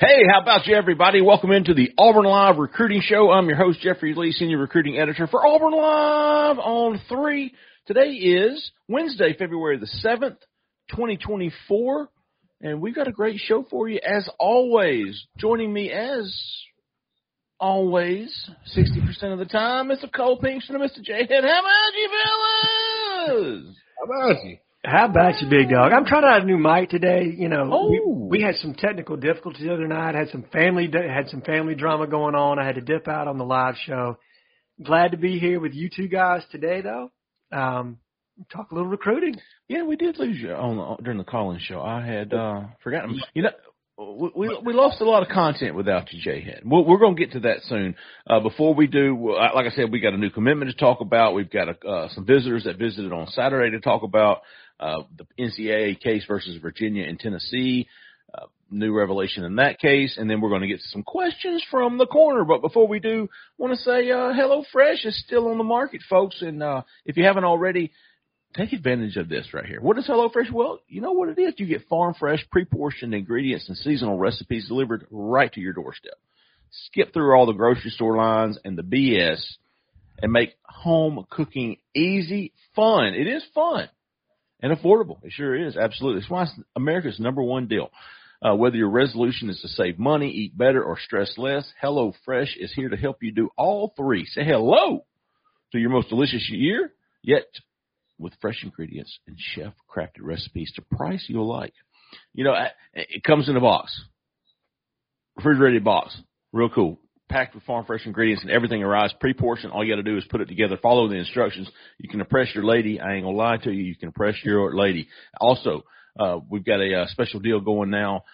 Hey, how about you, everybody? Welcome into the Auburn Live Recruiting Show. I'm your host, Jeffrey Lee, Senior Recruiting Editor for Auburn Live on 3. Today is Wednesday, February the 7th, 2024, and we've got a great show for you as always. Joining me as always, 60% of the time, Mr. Cole Pinkston and Mr. J Head. How about you, fellas? How about you? How about you, big dog? I'm trying out a new mic today. You know, Oh. we, we had some technical difficulties the other night. Had some family had some family drama going on. I had to dip out on the live show. Glad to be here with you two guys today, though. Um, talk a little recruiting. Yeah, we did lose you on the, during the call-in show. I had uh forgotten. You know, we we, we lost a lot of content without you, Jay Head. We're, we're going to get to that soon. Uh, before we do, uh, like I said, we got a new commitment to talk about. We've got a, uh, some visitors that visited on Saturday to talk about uh, the NCAA case versus Virginia and Tennessee. Uh, new revelation in that case, and then we're going to get some questions from the corner. But before we do, want to say uh, Hello Fresh is still on the market, folks, and uh, if you haven't already, take advantage of this right here. What is HelloFresh? Well, you know what it is. You get farm fresh, pre-portioned ingredients and seasonal recipes delivered right to your doorstep. Skip through all the grocery store lines and the BS and make home cooking easy, fun. It is fun and affordable. It sure is. Absolutely. It's why it's America's number one deal. Uh, whether your resolution is to save money, eat better, or stress less, HelloFresh is here to help you do all three. Say hello to your most delicious year, yet with fresh ingredients and chef crafted recipes to price you'll like. You know, it comes in a box, refrigerated box, real cool, packed with farm fresh ingredients and everything arrives pre-portioned. All you got to do is put it together, follow the instructions. You can impress your lady. I ain't gonna lie to you. You can impress your lady. Also, uh, we've got a, uh special deal going now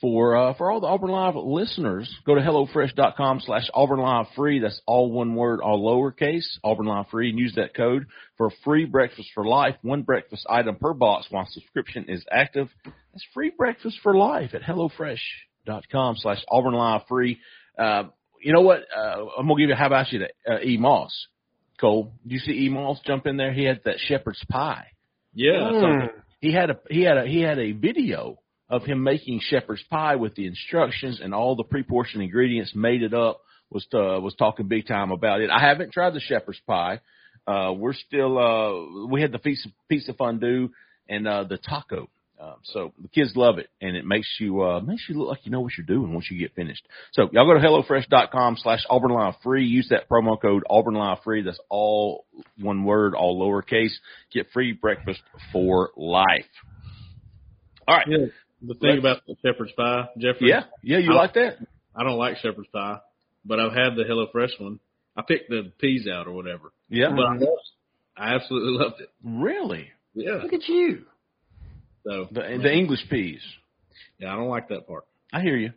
for uh, for all the Auburn Live listeners, go to hellofresh.com slash Auburn Live free. That's all one word, all lowercase, Auburn Live free, and use that code for free breakfast for life. One breakfast item per box while subscription is active. That's free breakfast for life at hellofresh.com slash Auburn Live free. Uh, you know what? Uh, I'm gonna give you. How about you to uh, E Moss, Cole? Do you see E Moss jump in there? He had that shepherd's pie. Yeah. Mm. He had a he had a he had a video of him making shepherd's pie with the instructions and all the pre-portioned ingredients, made it up, was uh, was talking big time about it. I haven't tried the shepherd's pie. Uh, we're still uh, we had the pizza, pizza fondue and uh, the taco. Um, so the kids love it, and it makes you uh, makes you look like you know what you're doing once you get finished. So y'all go to hellofresh.com slash Auburn free. Use that promo code Auburn free. That's all one word, all lowercase. Get free breakfast for life. All right. Yeah. The thing about the shepherd's pie, Jeffrey. Yeah, yeah, you I- like that? I don't like shepherd's pie, but I've had the HelloFresh one. I picked the peas out or whatever, Yeah, but I. I absolutely loved it. really. Yeah. Look at you. So The the English peas. yeah, I don't like that part. I hear you.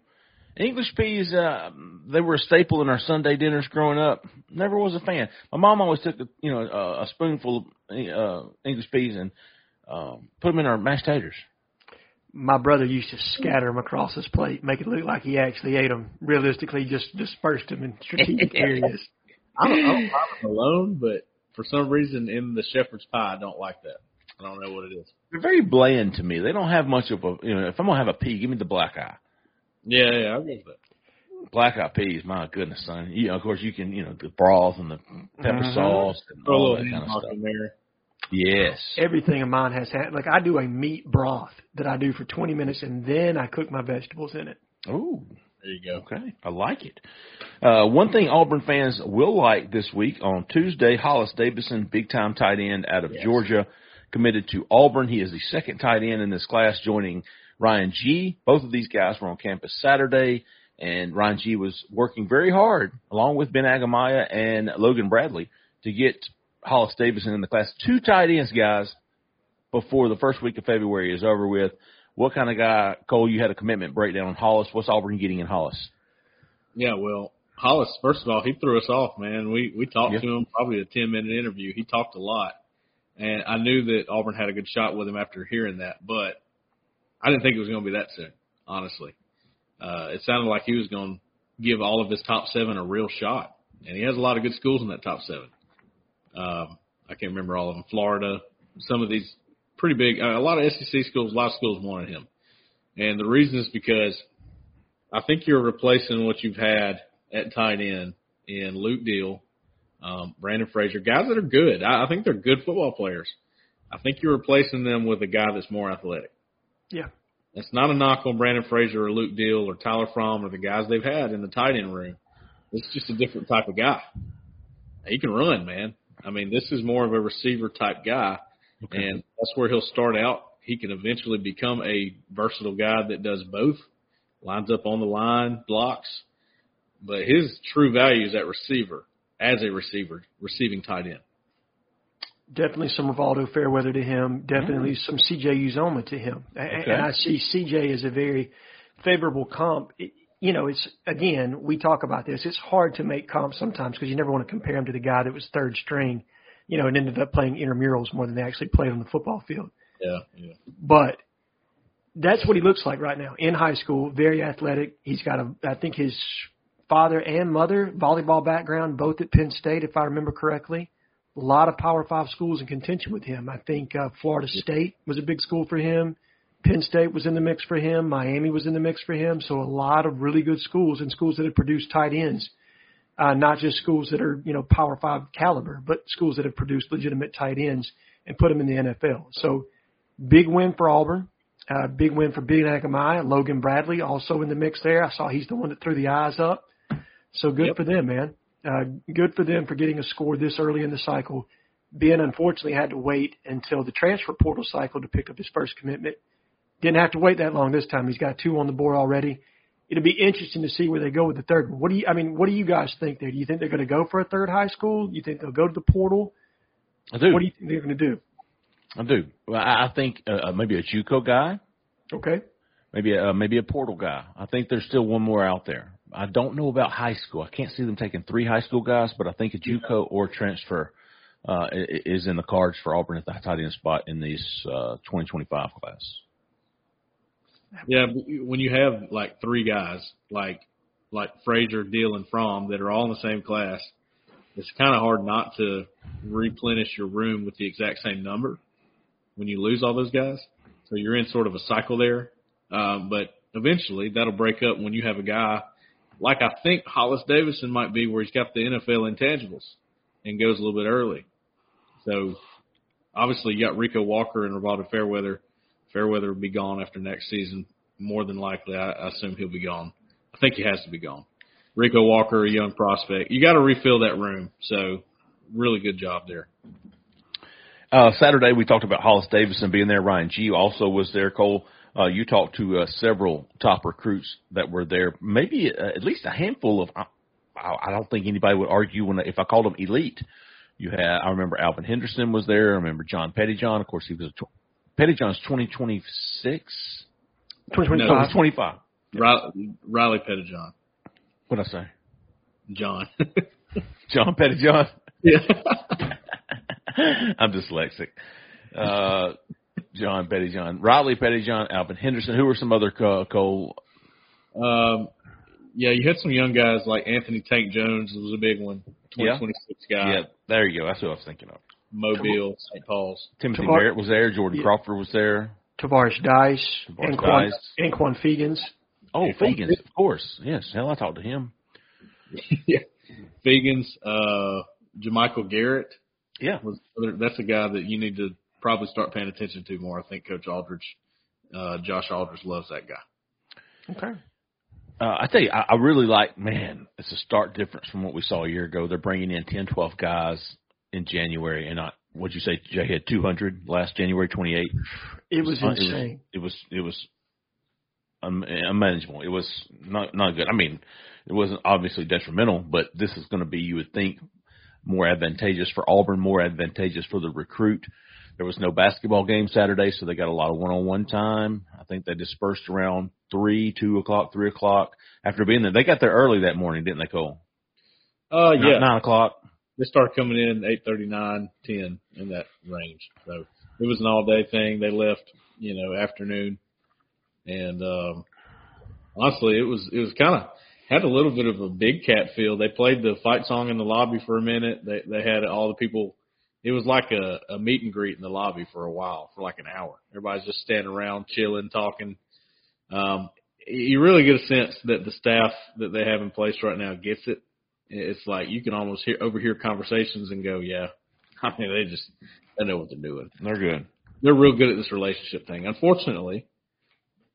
English peas, uh, they were a staple in our Sunday dinners growing up. Never was a fan. My mom always took a, you know a, a spoonful of uh, English peas and um, put them in our mashed taters. My brother used to scatter them across his plate, make it look like he actually ate them. Realistically, just dispersed them in strategic areas. I don't, I don't mind them alone, but for some reason in the shepherd's pie, I don't like that. I don't know what it is. They're very bland to me. They don't have much of a you know. If I'm gonna have a pea, give me the black eye. Yeah, yeah, I get that. Black eye peas, my goodness, son. You know, of course, you can you know the broth and the pepper Mhm. sauce and Throw a all little that kind of stuff. in there. Yes. Everything of mine has had like I do a meat broth that I do for 20 minutes and then I cook my vegetables in it. Ooh. There you go. Okay, I like it. Uh, one thing Auburn fans will like this week on Tuesday, Hollis Davidson, big time tight end out of Yes. Georgia, committed to Auburn. He is the second tight end in this class, joining Ryan Ghea. Both of these guys were on campus Saturday, and Ryan Ghea. was working very hard, along with Ben Aigamaua and Logan Bradley, to get Hollis Davidson in the class. Two tight ends, guys, before the first week of February is over with. what kind of guy, Cole, you had a commitment breakdown on Hollis. What's Auburn getting in Hollis? Yeah, well, Hollis, first of all, he threw us off, man. We we talked Yeah. to him probably a ten minute interview. He talked a lot, and I knew that Auburn had a good shot with him after hearing that, but I didn't think it was going to be that soon. Honestly, uh, it sounded like he was going to give all of his top seven a real shot, and he has a lot of good schools in that top seven. Um, I can't remember all of them. Florida, some of these pretty big, uh, a lot of SEC schools, a lot of schools wanted him, and the reason is because I think you're replacing what you've had at tight end in Luke Deal, um, Brandon Frazier, guys that are good. I, I think they're good football players. I think you're replacing them with a guy that's more athletic. Yeah. That's not a knock on Brandon Frazier or Luke Deal or Tyler Fromm or the guys they've had in the tight end room. It's just a different type of guy. He can run, man. I mean, this is more of a receiver type guy, and that's where he'll start out. He can eventually become a versatile guy that does both, lines up on the line, blocks, but his true value is at receiver, as a receiver, receiving tight end. Definitely some Rivaldo Fairweather to him. Definitely mm. some CJ Uzomah to him. Okay. And I see CJ as a very favorable comp. It, you know, it's again we talk about this. It's hard to make comps sometimes because you never want to compare him to the guy that was third string, you know, and ended up playing intramurals more than they actually played on the football field. Yeah, yeah. But that's what he looks like right now in high school. Very athletic. He's got a, I think his father and mother volleyball background, both at Penn State, if I remember correctly. A lot of Power Five schools in contention with him. I think uh, Florida State was a big school for him. Penn State was in the mix for him. Miami was in the mix for him. So a lot of really good schools and schools that have produced tight ends. Uh, not just schools that are, you know, Power Five caliber, but schools that have produced legitimate tight ends and put them in the NFL. So big win for Auburn. Uh, big win for Big Aigamaua. Logan Bradley also in the mix there. I saw he's the one that threw the eyes up. So good Yep. for them, man. Uh, good for them for getting a score this early in the cycle. Ben unfortunately had to wait until the transfer portal cycle to pick up his first commitment. Didn't have to wait that long this time. He's got two on the board already. It'll be interesting to see where they go with the third one. What do you? I mean, what do you guys think there? Do you think they're going to go for a third high school? Do you think they'll go to the portal? I do. What do you think they're going to do? I do. Well, I think uh, uh, maybe a JUCO guy, Okay. maybe a, uh, maybe a portal guy. I think there's still one more out there. I don't know about high school. I can't see them taking three high school guys, but I think a JUCO or transfer uh, is in the cards for Auburn at the tight end spot in this uh, 2025 class. Yeah, when you have like three guys, like like Frazier, Deal, and Fromm that are all in the same class, it's kind of hard not to replenish your room with the exact same number when you lose all those guys. So you're in sort of a cycle there. Um, but eventually that'll break up when you have a guy like I think Hollis Davidson might be, where he's got the NFL intangibles and goes a little bit early. So obviously you got Rico Walker and Rivaldo Fairweather. Fairweather will be gone after next season. More than likely, I, I assume he'll be gone. I think he has to be gone. Rico Walker, a young prospect. You got to refill that room. So really good job there. Uh, Saturday we talked about Hollis Davidson being there. Ryan Ghea also was there. Cole, uh, you talked to uh, several top recruits that were there. Maybe uh, at least a handful of. I, I don't think anybody would argue when if I called them elite. You had I remember Alvin Henderson was there. I remember John Pettyjohn. Of course, he was a tw- Pettyjohn's twenty twenty six. Twenty twenty No, five. Twenty five. Riley, Riley Pettijohn. What I say? John. John Pettyjohn. yeah. I'm dyslexic. Uh, John Pettyjohn, Riley Pettyjohn, Alvin Henderson. Who were some other uh, Cole? Um, yeah, you had some young guys like Anthony Tank Jones was a big one. Yeah. 2026 guy. Yeah, there you go. That's who I was thinking of. Mobile, St. Paul's. Timothy Tavar- Barrett was there. Jordan Yeah. Crawford was there. Tavares Dice, Tavares Anquan, Dice. Anquan Fegans. Oh, Yeah, Fegans, of course. Yes, hell, I talked to him. yeah. Fegans, uh, Jamichael Garrett Yeah, was that's a guy that you need to probably start paying attention to more. I think Coach Aldridge, uh, Josh Aldridge loves that guy. Okay. uh, I tell you, I, I really like. Man, it's a stark difference from what we saw a year ago. They're bringing in 10, 12 guys in January, and I, what'd you say? Jay had two hundred last January twenty eight. It was Uh, insane. It was it was un- unmanageable. It was not not good. I mean, it wasn't obviously detrimental, but this is going to be, you would think, more advantageous for Auburn, more advantageous for the recruit There was no basketball game Saturday, so they got a lot of one-on-one time. I think they dispersed around three, two o'clock, three o'clock after being there. They got there early that morning, didn't they, Cole? Uh, yeah. Nine, o'clock. They started coming in eight thirty nine, ten in that range. So it was an all day thing. They left, you know, afternoon, and um, honestly, it was it was kind of had a little bit of a big cat feel. They played the fight song in the lobby for a minute. They they had all the people. It was like a, a meet and greet in the lobby for a while, for like an hour. Everybody's just standing around, chilling, talking. Um, you really get a sense that the staff that they have in place right now gets it. It's like you can almost hear overhear conversations and go, yeah. I mean, they just they know what they're doing. They're good. They're real good at this relationship thing. Unfortunately,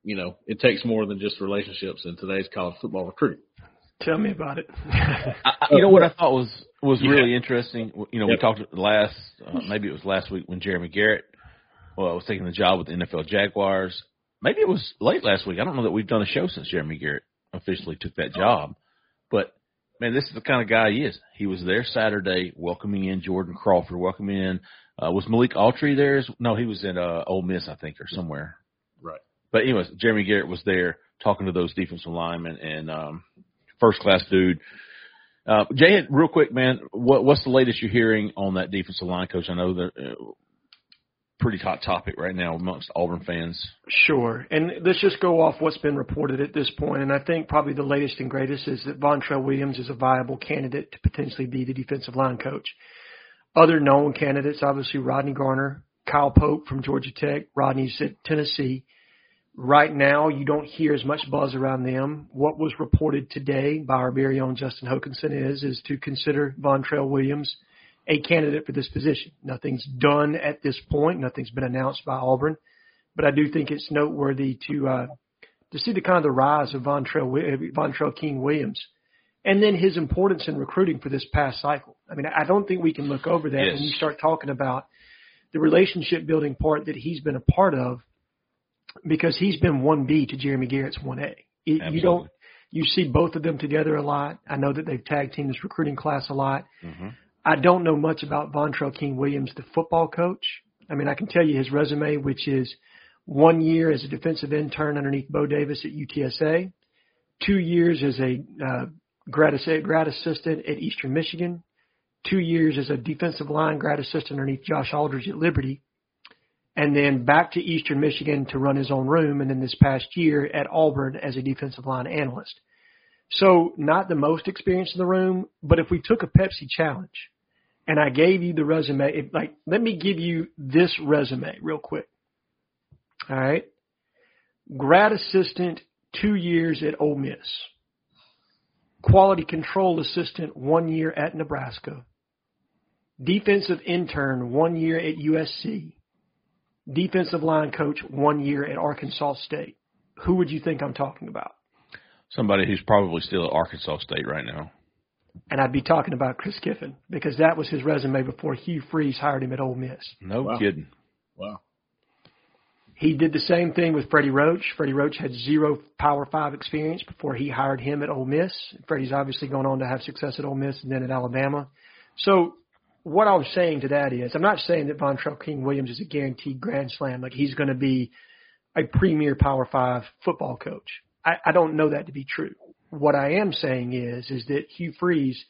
you know, it takes more than just relationships in today's college football recruiting. Tell me about it. I, you know what I thought was was really yeah. interesting. You know, yep. we talked last uh, maybe it was last week when Jeremy Garrett well was taking the job with the NFL Jaguars. Maybe it was late last week. I don't know that we've done a show since Jeremy Garrett officially took that job, but man, this is the kind of guy he is. He was there Saturday, welcoming in Jordan Crawford, welcoming in. Uh, was Malik Autry there? No, he was in uh, Ole Miss, I think, or somewhere. Right. But anyways, Jeremy Garrett was there talking to those defensive linemen and um, first class dude. Uh, Jay, real quick, man, what, what's the latest you're hearing on that defensive line coach? I know that uh, pretty hot topic right now amongst Auburn fans. Sure, and let's just go off what's been reported at this point. And I think probably the latest and greatest is that Vontrell Williams is a viable candidate to potentially be the defensive line coach. Other known candidates, obviously Rodney Garner, Kyle Pope from Georgia Tech, Rodney's at Tennessee. Right now, you don't hear as much buzz around them. What was reported today by our very own Justin Hokanson is is to consider Vontrell Williams a candidate for this position. Nothing's done at this point. Nothing's been announced by Auburn, but I do think it's noteworthy to uh, to see the kind of the rise of Vontrell Vontrell King Williams, and then his importance in recruiting for this past cycle. I mean, I don't think we can look over that yes. when you start talking about the relationship building part that he's been a part of because he's been 1B to Jeremy Garrett's 1A. You don't you see both of them together a lot. I know that they've tag teamed this recruiting class a lot. Mm-hmm. I don't know much about Vontrell King Williams, the football coach. I mean, I can tell you his resume, which is one year as a defensive intern underneath Bo Davis at UTSA, two years as a uh, grad, grad assistant at Eastern Michigan, two years as a defensive line grad assistant underneath Josh Aldridge at Liberty, and then back to Eastern Michigan to run his own room, and then this past year at Auburn as a defensive line analyst. So not the most experience in the room, but if we took a Pepsi challenge and I gave you the resume, if, like let me give you this resume real quick. All right. Grad assistant, two years at Ole Miss. Quality control assistant, one year at Nebraska. Defensive intern, one year at USC defensive line coach one year at Arkansas State. Who would you think I'm talking about? Somebody who's probably still at Arkansas State right now. And I'd be talking about Chris Kiffin because that was his resume before Hugh Freeze hired him at Ole Miss. No wow. kidding. Wow. He did the same thing with Freddie Roach. Freddie Roach had zero Power Five experience before he hired him at Ole Miss. Freddie's obviously gone on to have success at Ole Miss and then at Alabama. So what I was saying to that is, I'm not saying that Vontrell King Williams is a guaranteed Grand Slam, like he's going to be a premier Power Five football coach. I, I don't know that to be true. What I am saying is, is that Hugh Freeze,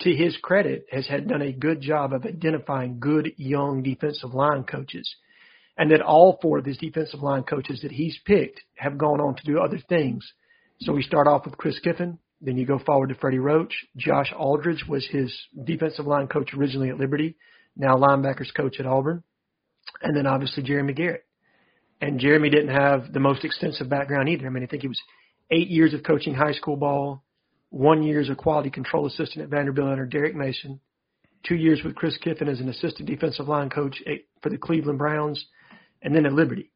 to his credit, has had done a good job of identifying good young defensive line coaches, and that all four of his defensive line coaches that he's picked have gone on to do other things. So we start off with Chris Kiffin, then you go forward to Freddie Roach. Josh Aldridge was his defensive line coach originally at Liberty, now linebackers coach at Auburn. And then obviously Jeremy Garrett. And Jeremy didn't have the most extensive background either. I mean, I think he was eight years of coaching high school ball, one year as a quality control assistant at Vanderbilt under Derek Mason, two years with Chris Kiffin as an assistant defensive line coach for the Cleveland Browns, and then at Liberty.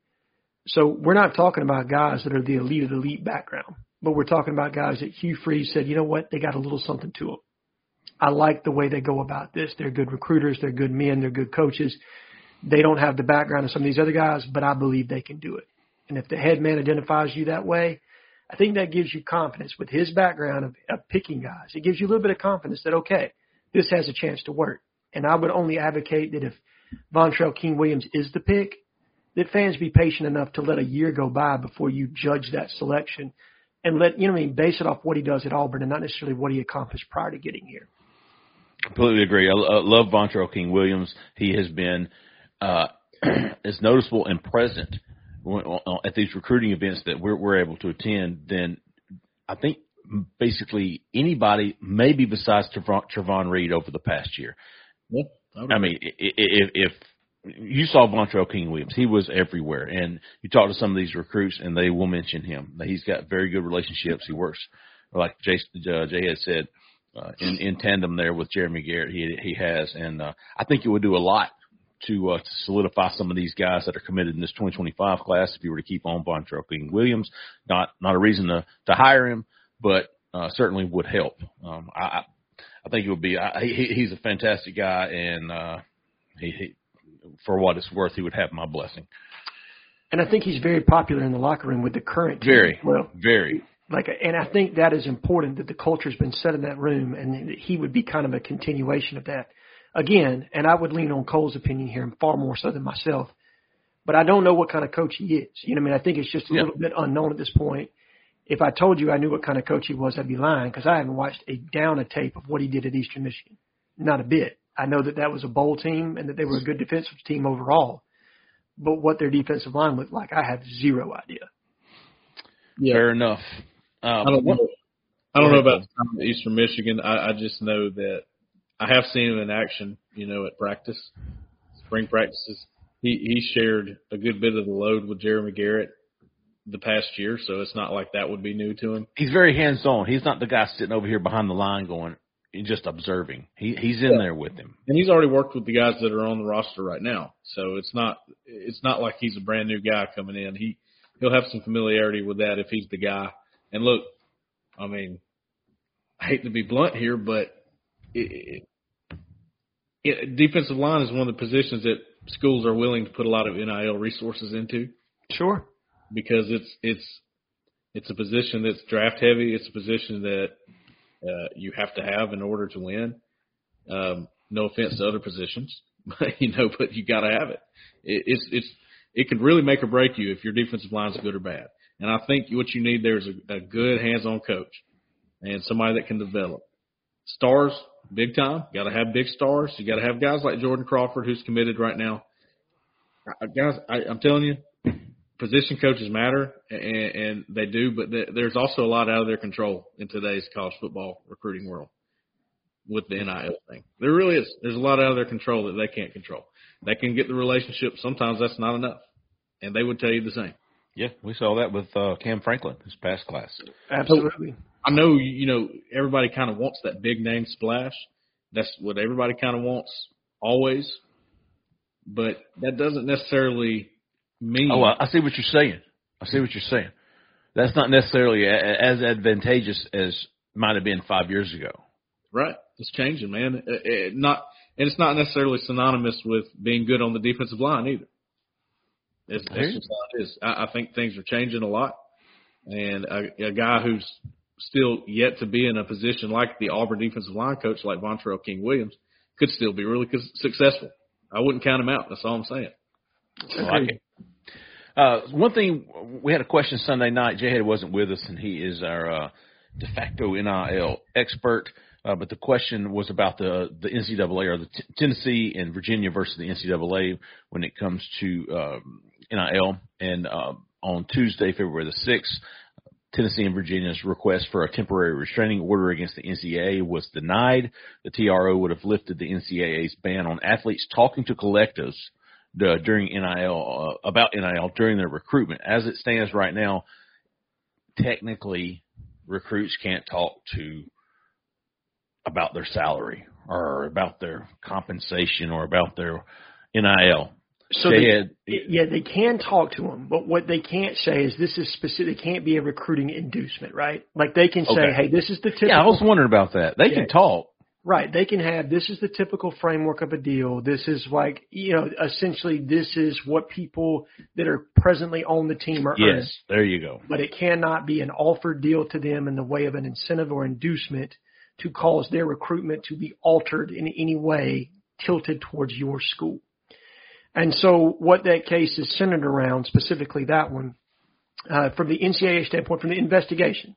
So we're not talking about guys that are the elite of the elite background. But we're talking about guys that Hugh Freeze said, you know what, they got a little something to them. I like the way they go about this. They're good recruiters. They're good men. They're good coaches. They don't have the background of some of these other guys, but I believe they can do it. And if the head man identifies you that way, I think that gives you confidence with his background of, of picking guys. It gives you a little bit of confidence that, okay, this has a chance to work. And I would only advocate that if Vontrell King Williams is the pick, that fans be patient enough to let a year go by before you judge that selection and let, you know I mean, base it off what he does at Auburn and not necessarily what he accomplished prior to getting here. Completely agree. I, I love Vontrell King Williams. He has been uh, as noticeable and present at these recruiting events that we're, we're able to attend than I think basically anybody, maybe besides Travon, Trovon Reed over the past year. Yeah, I mean, if, if you saw Vontrell King Williams, he was everywhere, and you talk to some of these recruits, and they will mention him. He's got very good relationships. He works, like Jay, uh, Jay had said, uh, in in tandem there with Jeremy Garrett. He he has, and uh, I think it would do a lot to, uh, to solidify some of these guys that are committed in this 2025 class. If you were to keep on Vontrell King Williams, not not a reason to to hire him, but uh, certainly would help. Um, I, I think it would be. I, he, he's a fantastic guy, and uh, he, he, for what it's worth, he would have my blessing. And I think he's very popular in the locker room with the current. Team. Very well, very. Like, and I think that is important that the culture's been set in that room, and he would be kind of a continuation of that. Again, and I would lean on Cole's opinion here, and far more so than myself. But I don't know what kind of coach he is. You know, I mean, I think it's just a yeah. little bit unknown at this point if I told you I knew what kind of coach he was, I'd be lying because I haven't watched a down a tape of what he did at Eastern Michigan. Not a bit. I know that that was a bowl team and that they were a good defensive team overall. But what their defensive line looked like, I have zero idea. Yeah. Fair enough. Um, I don't know. I don't know about Eastern Michigan. I, I just know that I have seen him in action. You know, at practice, spring practices. He he shared a good bit of the load with Jeremy Garrett the past year, so it's not like that would be new to him. He's very hands on. He's not the guy sitting over here behind the line going just observing. He he's in yeah. there with him. And he's already worked with the guys that are on the roster right now. So it's not it's not like he's a brand new guy coming in. He he'll have some familiarity with that if he's the guy. And look, I mean, I hate to be blunt here, but it, it, it, defensive line is one of the positions that schools are willing to put a lot of NIL resources into. Sure because it's it's it's a position that's draft heavy. It's a position that uh, you have to have in order to win. Um, no offense to other positions, but you know, but you got to have it. it. It's it's it could really make or break you if your defensive line is good or bad. And I think what you need there is a, a good hands-on coach and somebody that can develop stars big time. Got to have big stars. You got to have guys like Jordan Crawford, who's committed right now. Guys, I, I'm telling you, position coaches matter, and, and they do, but there's also a lot out of their control in today's college football recruiting world with the NIL thing. There really is. There's a lot out of their control that they can't control. They can get the relationship. Sometimes that's not enough, and they would tell you the same. Yeah, we saw that with uh, Cam Franklin his past class. Absolutely. I know you know everybody kind of wants that big name splash. That's what everybody kind of wants always, but that doesn't necessarily me. Oh, I see what you're saying. I see what you're saying. That's not necessarily as advantageous as might have been five years ago. Right. It's changing, man. It, it not, and it's not necessarily synonymous with being good on the defensive line either. It's, that's just how it is. I, I think things are changing a lot, and a, a guy who's still yet to be in a position like the Auburn defensive line coach, like Vontrell King Williams, could still be really successful. I wouldn't count him out. That's all I'm saying. I like it. Uh, one thing we had a question Sunday night. Jay Head wasn't with us, and he is our uh, de facto NIL expert. Uh, but the question was about the the NCAA or the t- Tennessee and Virginia versus the NCAA when it comes to um, NIL. And uh, on Tuesday, February the sixth, Tennessee and Virginia's request for a temporary restraining order against the NCAA was denied. The TRO would have lifted the NCAA's ban on athletes talking to collectives uh, during NIL uh, about NIL during their recruitment. As it stands right now, technically recruits can't talk to about their salary or about their compensation or about their NIL. So they, had, yeah, they can talk to them, but what they can't say is this is specific. It can't be a recruiting inducement, right? Like they can say, okay. "Hey, this is the typical." Yeah, I was wondering about that. They yeah. can talk, Right. They can have this is the typical framework of a deal. This is like you know, essentially this is what people that are presently on the team are yes, earning. There you go. But it cannot be an offered deal to them in the way of an incentive or inducement to cause their recruitment to be altered in any way tilted towards your school. And so what that case is centered around, specifically that one, uh, from the NCAA standpoint, from the investigation,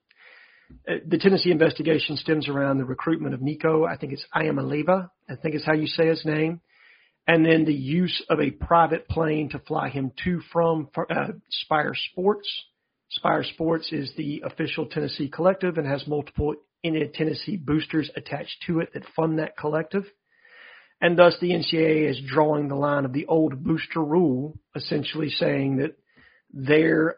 the Tennessee investigation stems around the recruitment of Nico. I think it's Iamaleava. I think is how you say his name. And then the use of a private plane to fly him to from uh, Spyre Sports. Spyre Sports is the official Tennessee collective and has multiple in Tennessee boosters attached to it that fund that collective. And thus the NCAA is drawing the line of the old booster rule, essentially saying that their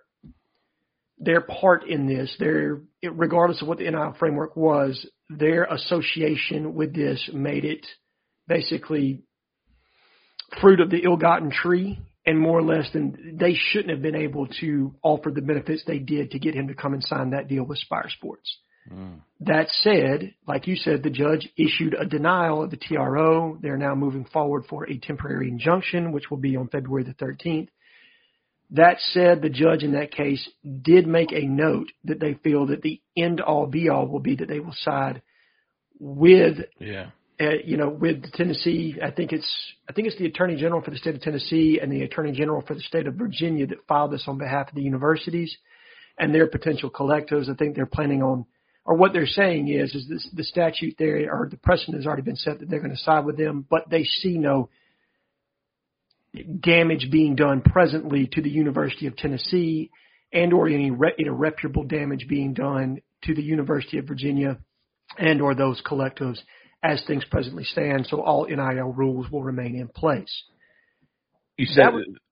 their part in this, their regardless of what the NIL framework was, their association with this made it basically fruit of the ill-gotten tree, and more or less than they shouldn't have been able to offer the benefits they did to get him to come and sign that deal with Spyre Sports. Mm. That said, like you said, the judge issued a denial of the TRO. They're now moving forward for a temporary injunction, which will be on February the 13th. That said, the judge in that case did make a note that they feel that the end all be all will be that they will side with, yeah. Uh, you know, with Tennessee. I think it's I think it's the Attorney General for the state of Tennessee and the Attorney General for the state of Virginia that filed this on behalf of the universities and their potential collectives. I think they're planning on or what they're saying is, is this, the statute there or the precedent has already been set that they're going to side with them, but they see no damage being done presently to the University of Tennessee and or any irreparable damage being done to the University of Virginia and or those collectives as things presently stand. So all NIL rules will remain in place. You said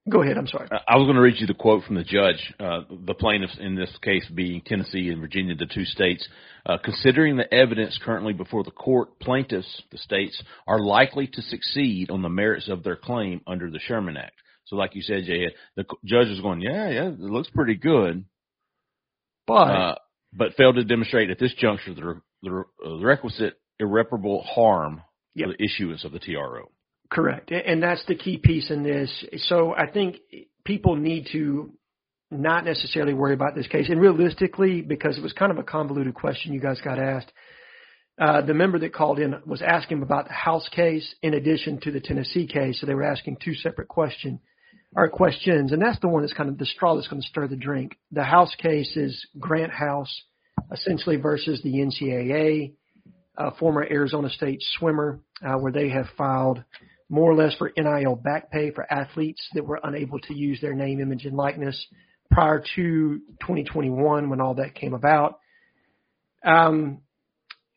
Go ahead. I'm sorry. I was going to read you the quote from the judge. Uh, the plaintiffs in this case being Tennessee and Virginia, the two states. Uh, considering the evidence currently before the court, plaintiffs, the states, are likely to succeed on the merits of their claim under the Sherman Act. So, like you said, Jay, the judge is going, yeah, yeah, it looks pretty good, but uh, but failed to demonstrate at this juncture the, the, the requisite irreparable harm yep. for the issuance of the TRO. Correct. And that's the key piece in this. So I think people need to not necessarily worry about this case. And realistically, because it was kind of a convoluted question you guys got asked, uh, the member that called in was asking about the House case in addition to the Tennessee case. So they were asking two separate question or questions. And that's the one that's kind of the straw that's going to stir the drink. The House case is Grant House essentially versus the NCAA, uh, former Arizona State swimmer, uh, where they have filed more or less for NIL back pay for athletes that were unable to use their name, image, and likeness prior to 2021 when all that came about. Um,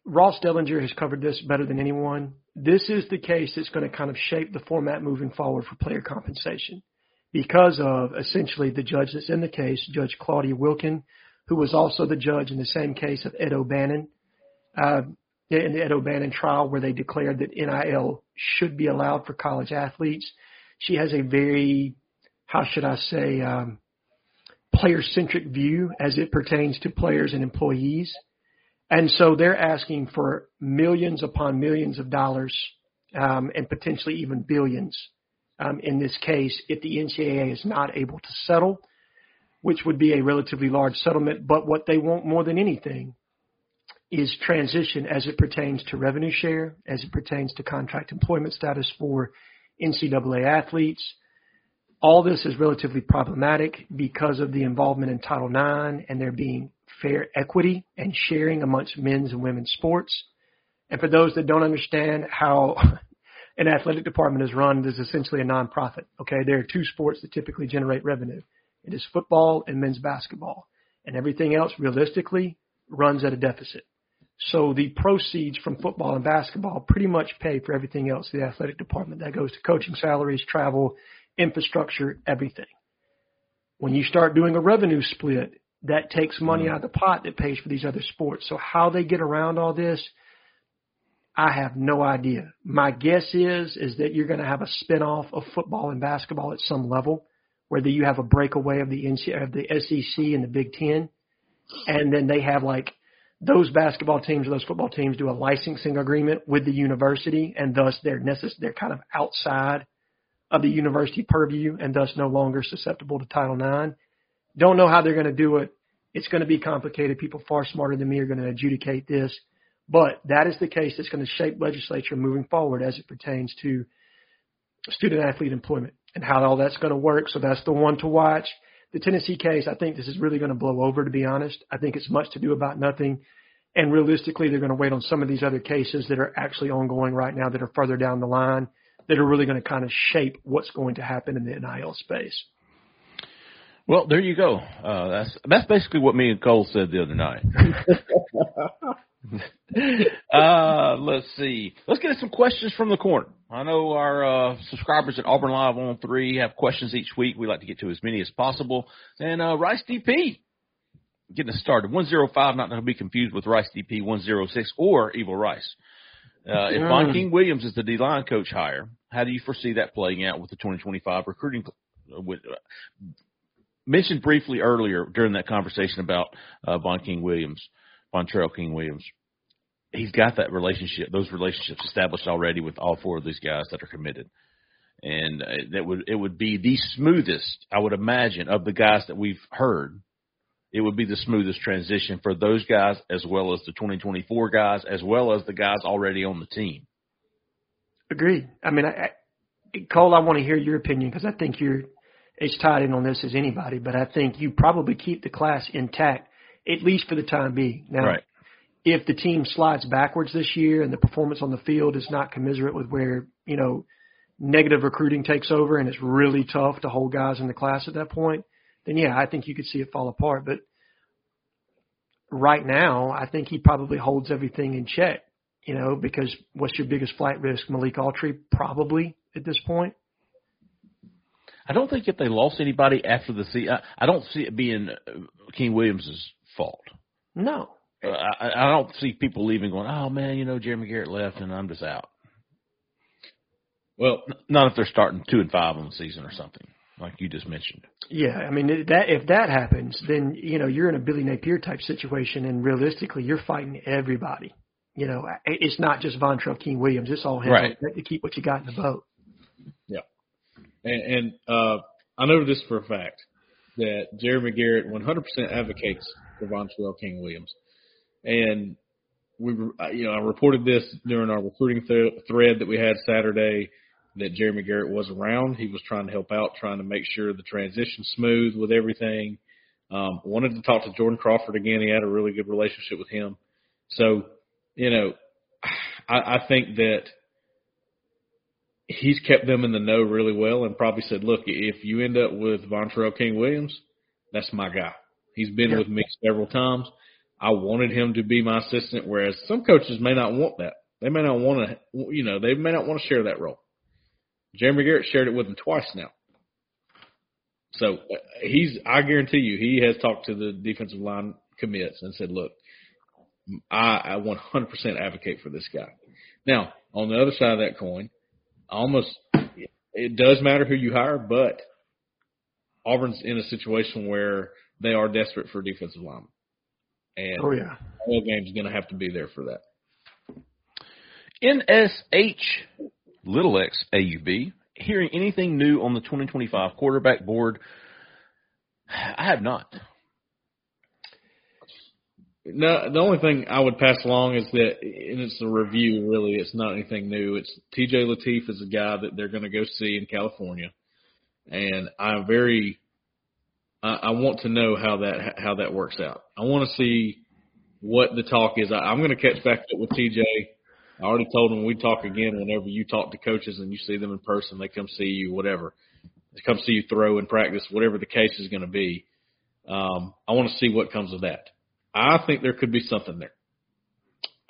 Ross Dellenger has covered this better than anyone. This is the case that's going to kind of shape the format moving forward for player compensation because of essentially the judge that's in the case, Judge Claudia Wilken, who was also the judge in the same case of Ed O'Bannon. Uh, in the Ed O'Bannon trial where they declared that NIL should be allowed for college athletes. She has a very, how should I say, um, player centric view as it pertains to players and employees. And so they're asking for millions upon millions of dollars um, and potentially even billions um, in this case if the NCAA is not able to settle, which would be a relatively large settlement. But what they want more than anything is transition as it pertains to revenue share, as it pertains to contract employment status for NCAA athletes. All this is relatively problematic because of the involvement in Title IX and there being fair equity and sharing amongst men's and women's sports. And for those that don't understand how an athletic department is run, it is essentially a nonprofit. Okay, there are two sports that typically generate revenue. It is football and men's basketball. And everything else realistically runs at a deficit. So the proceeds from football and basketball pretty much pay for everything else, the athletic department. That goes to coaching salaries, travel, infrastructure, everything. When you start doing a revenue split, that takes money mm. out of the pot that pays for these other sports. So how they get around all this, I have no idea. My guess is is that you're going to have a spinoff of football and basketball at some level, whether you have a breakaway of the NC, of the SEC and the Big Ten, and then they have like those basketball teams or those football teams do a licensing agreement with the university, and thus they're necess- they're kind of outside of the university purview, and thus no longer susceptible to Title IX. Don't know how they're going to do it. It's going to be complicated. People far smarter than me are going to adjudicate this, but that is the case that's going to shape legislature moving forward as it pertains to student athlete employment. and how all that's going to work. So that's the one to watch. The Tennessee case, I think this is really going to blow over, to be honest. I think it's much to do about nothing. And realistically, they're going to wait on some of these other cases that are actually ongoing right now that are further down the line that are really going to kind of shape what's going to happen in the NIL space. Well, there you go. Uh, that's that's basically what me and Cole said the other night. uh, let's see. Let's get some questions from the corner. I know our uh, subscribers at Auburn Live on three have questions each week. We like to get to as many as possible. And uh, Rice DP getting us started. One zero five, not to be confused with Rice DP one zero six or Evil Rice. Uh, if Von King Williams is the D line coach hire, how do you foresee that playing out with the 2025 recruiting? With, uh, mentioned briefly earlier during that conversation about uh, Von King Williams, Vontrell King Williams. He's got that relationship, those relationships established already with all four of these guys that are committed, and uh, that would it would be the smoothest, I would imagine, of the guys that we've heard. It would be the smoothest transition for those guys, as well as the 2024 guys, as well as the guys already on the team. Agreed. I mean, I, I, Cole, I want to hear your opinion because I think you're as tied in on this as anybody, but I think you probably keep the class intact, at least for the time being. Now, right. if the team slides backwards this year and the performance on the field is not commensurate with where, you know, negative recruiting takes over and it's really tough to hold guys in the class at that point, then yeah, I think you could see it fall apart. But right now, I think he probably holds everything in check, you know, because what's your biggest flight risk? Malik Autry, probably at this point. I don't think if they lost anybody after the season, I, I don't see it being King Williams' fault. No. Uh, I, I don't see people leaving going, oh man, you know, Jeremy Garrett left and I'm just out. Well, not if they're starting two and five on the season or something, like you just mentioned. Yeah, I mean that if that happens, then you know you're in a Billy Napier type situation, and realistically, you're fighting everybody. You know, it's not just Vontrell King Williams; it's all him right. to keep what you got in the boat. Yeah. And, and uh, I know this for a fact that Jeremy Garrett 100% advocates for Vontrell King Williams. And we, you know, I reported this during our recruiting th- thread that we had Saturday that Jeremy Garrett was around. He was trying to help out, trying to make sure the transition smooth with everything. Um, wanted to talk to Jordan Crawford again. He had a really good relationship with him. So, you know, I, I think that – he's kept them in the know really well and probably said, look, if you end up with Vontrell King Williams, that's my guy. He's been yeah. with me several times. I wanted him to be my assistant, whereas some coaches may not want that. They may not want to, you know, they may not want to share that role. Jeremy Garrett shared it with him twice now. So uh, he's, I guarantee you, he has talked to the defensive line commits and said, look, I, I 100% advocate for this guy. Now, on the other side of that coin, almost it does matter who you hire, but Auburn's in a situation where they are desperate for defensive linemen. And oh yeah, all game's going to have to be there for that. NSH little x AUB. Hearing anything new on the 2025 quarterback board? I have not. No, the only thing I would pass along is that, and it's a review. Really, it's not anything new. It's T.J. Lateef is a guy that they're going to go see in California, and I'm very. I, want to know how that how that works out. I want to see what the talk is. I, I'm going to catch back up with T.J. I already told him we talk again whenever you talk to coaches and you see them in person. They come see you, whatever. They come see you throw and practice, whatever the case is going to be. Um, I want to see what comes of that. I think there could be something there.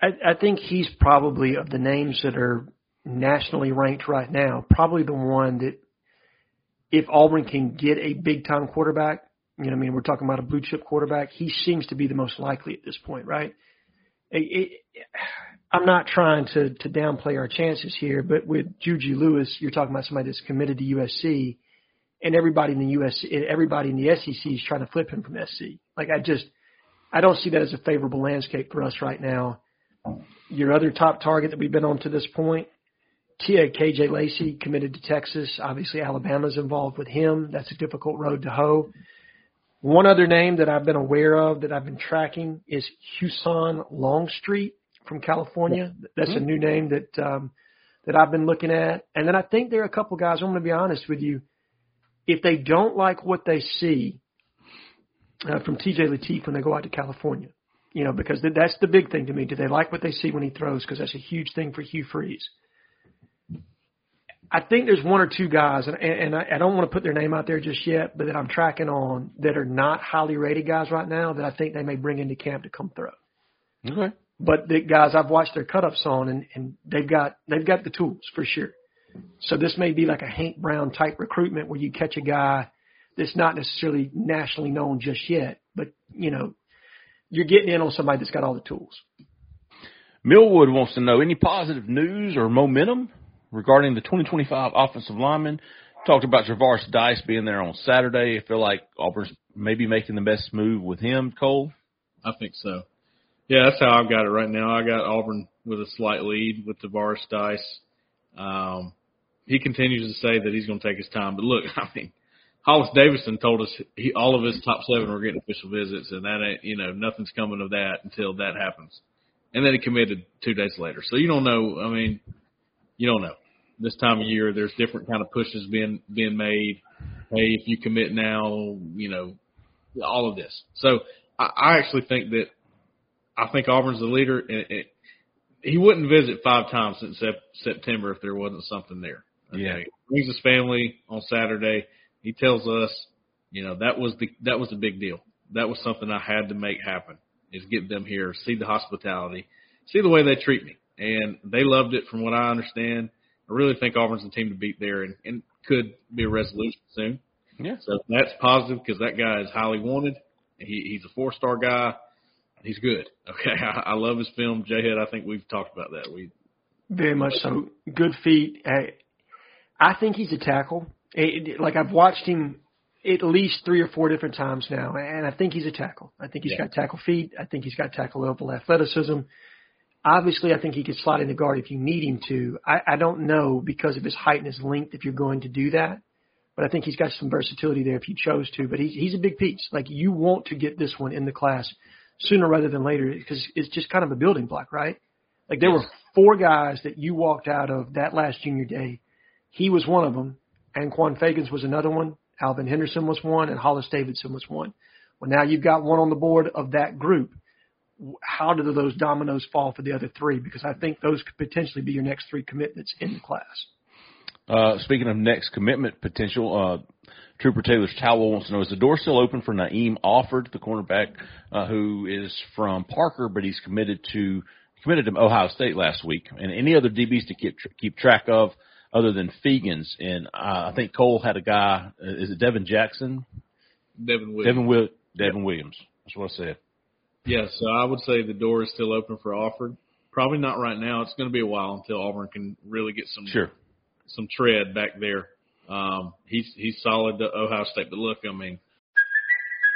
I, I think he's probably of the names that are nationally ranked right now, probably the one that if Auburn can get a big time quarterback, you know, I mean, we're talking about a blue chip quarterback, he seems to be the most likely at this point, right? It, it, I'm not trying to to downplay our chances here, but with Juju Lewis, you're talking about somebody that's committed to USC, and everybody in the US, everybody in the SEC is trying to flip him from SC. Like I just, I don't see that as a favorable landscape for us right now. Your other top target that we've been on to this point, Tia KJ Lacey committed to Texas. Obviously, Alabama's involved with him. That's a difficult road to hoe. One other name that I've been aware of that I've been tracking is Husan Longstreet from California. That's a new name that um, that I've been looking at. And then I think there are a couple guys. I'm going to be honest with you. if they don't like what they see uh, from TJ Lateef when they go out to California, you know, because that's the big thing to me. Do they like what they see when he throws? Because that's a huge thing for Hugh Freeze. I think there's one or two guys, and, and I, I don't want to put their name out there just yet, but that I'm tracking on that are not highly rated guys right now that I think they may bring into camp to come throw. Okay. But the guys I've watched their cut ups on, and, and they've got they've got the tools for sure. So this may be like a Hank Brown type recruitment where you catch a guy that's not necessarily nationally known just yet, but you know, you're getting in on somebody that's got all the tools. Millwood wants to know any positive news or momentum regarding the 2025 offensive lineman. Talked about Javaris Dice being there on Saturday. I feel like Auburn's maybe making the best move with him, Cole. I think so. Yeah, that's how I've got it right now. I got Auburn with a slight lead with Javaris Dice. Um, he continues to say that he's going to take his time, but look, I mean, Hollis Davidson told us he, all of his top seven were getting official visits, and that ain't you know nothing's coming of that until that happens. And then he committed two days later, so you don't know. I mean, you don't know this time of year, there's different kind of pushes being being made. Hey, if you commit now, you know, all of this. So I, I actually think that I think Auburn's the leader, and it, he wouldn't visit five times since September if there wasn't something there. Okay? Yeah, he brings his family on Saturday. He tells us, you know, that was the that was a big deal. That was something I had to make happen. Is get them here, see the hospitality, see the way they treat me, and they loved it from what I understand. I really think Auburn's the team to beat there and, and could be a resolution soon. Yeah. So that's positive because that guy is highly wanted. He, he's a four star guy. He's good. Okay. I, I love his film. Jayhead, I think we've talked about that. We very much so. Good feet. I, I think he's a tackle. It, like I've watched him at least three or four different times now, and I think he's a tackle. I think he's yeah. got tackle feet. I think he's got tackle level athleticism. Obviously, I think he could slide in the guard if you need him to. I, I don't know because of his height and his length if you're going to do that, but I think he's got some versatility there if you chose to. But he's he's a big piece. Like you want to get this one in the class sooner rather than later because it's just kind of a building block, right? Like there yes. were four guys that you walked out of that last junior day. He was one of them. and Quan Fagans was another one. Alvin Henderson was one, and Hollis Davidson was one. Well, now you've got one on the board of that group how do those dominoes fall for the other three? Because I think those could potentially be your next three commitments in the class. Uh, speaking of next commitment potential, uh, Trooper Taylor's Towel wants to know, is the door still open for Naeem Offord, the cornerback, uh, who is from Parker, but he's committed to, committed to Ohio State last week, and any other DBs to keep, keep track of other than Fegans. And, uh, I think Cole had a guy, uh, is it Devin Jackson? Devin Williams. Devin, Will, Devin Williams. That's what I said. Yeah, so I would say the door is still open for Offord. Probably not right now. It's going to be a while until Auburn can really get some sure. some tread back there. Um, he's he's solid to Ohio State, but look, I mean,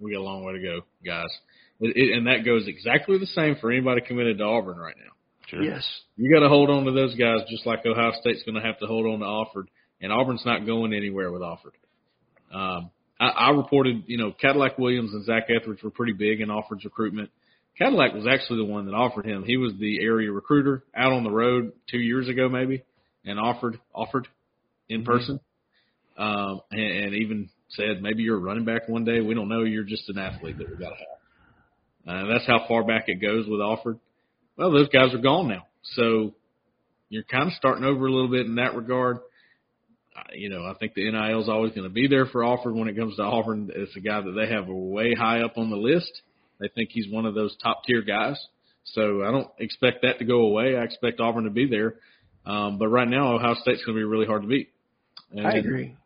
We got a long way to go, guys. It, it, and that goes exactly the same for anybody committed to Auburn right now. Sure. Yes. You got to hold on to those guys just like Ohio State's going to have to hold on to Offord, and Auburn's not going anywhere with Offord. Um, I, I reported, you know, Cadillac Williams and Zach Etheridge were pretty big in Offord's recruitment. Cadillac was actually the one that offered him. He was the area recruiter out on the road two years ago, maybe, and offered offered in mm-hmm. person, um, and, and even said maybe you're a running back one day. We don't know. You're just an athlete that we got to have. Uh, that's how far back it goes with Offord. Well, those guys are gone now, so you're kind of starting over a little bit in that regard. you know, I think the NIL is always going to be there for Auburn when it comes to Auburn. It's a guy that they have way high up on the list. They think he's one of those top tier guys. So I don't expect that to go away. I expect Auburn to be there. Um, but right now, Ohio State's going to be really hard to beat. And I agree.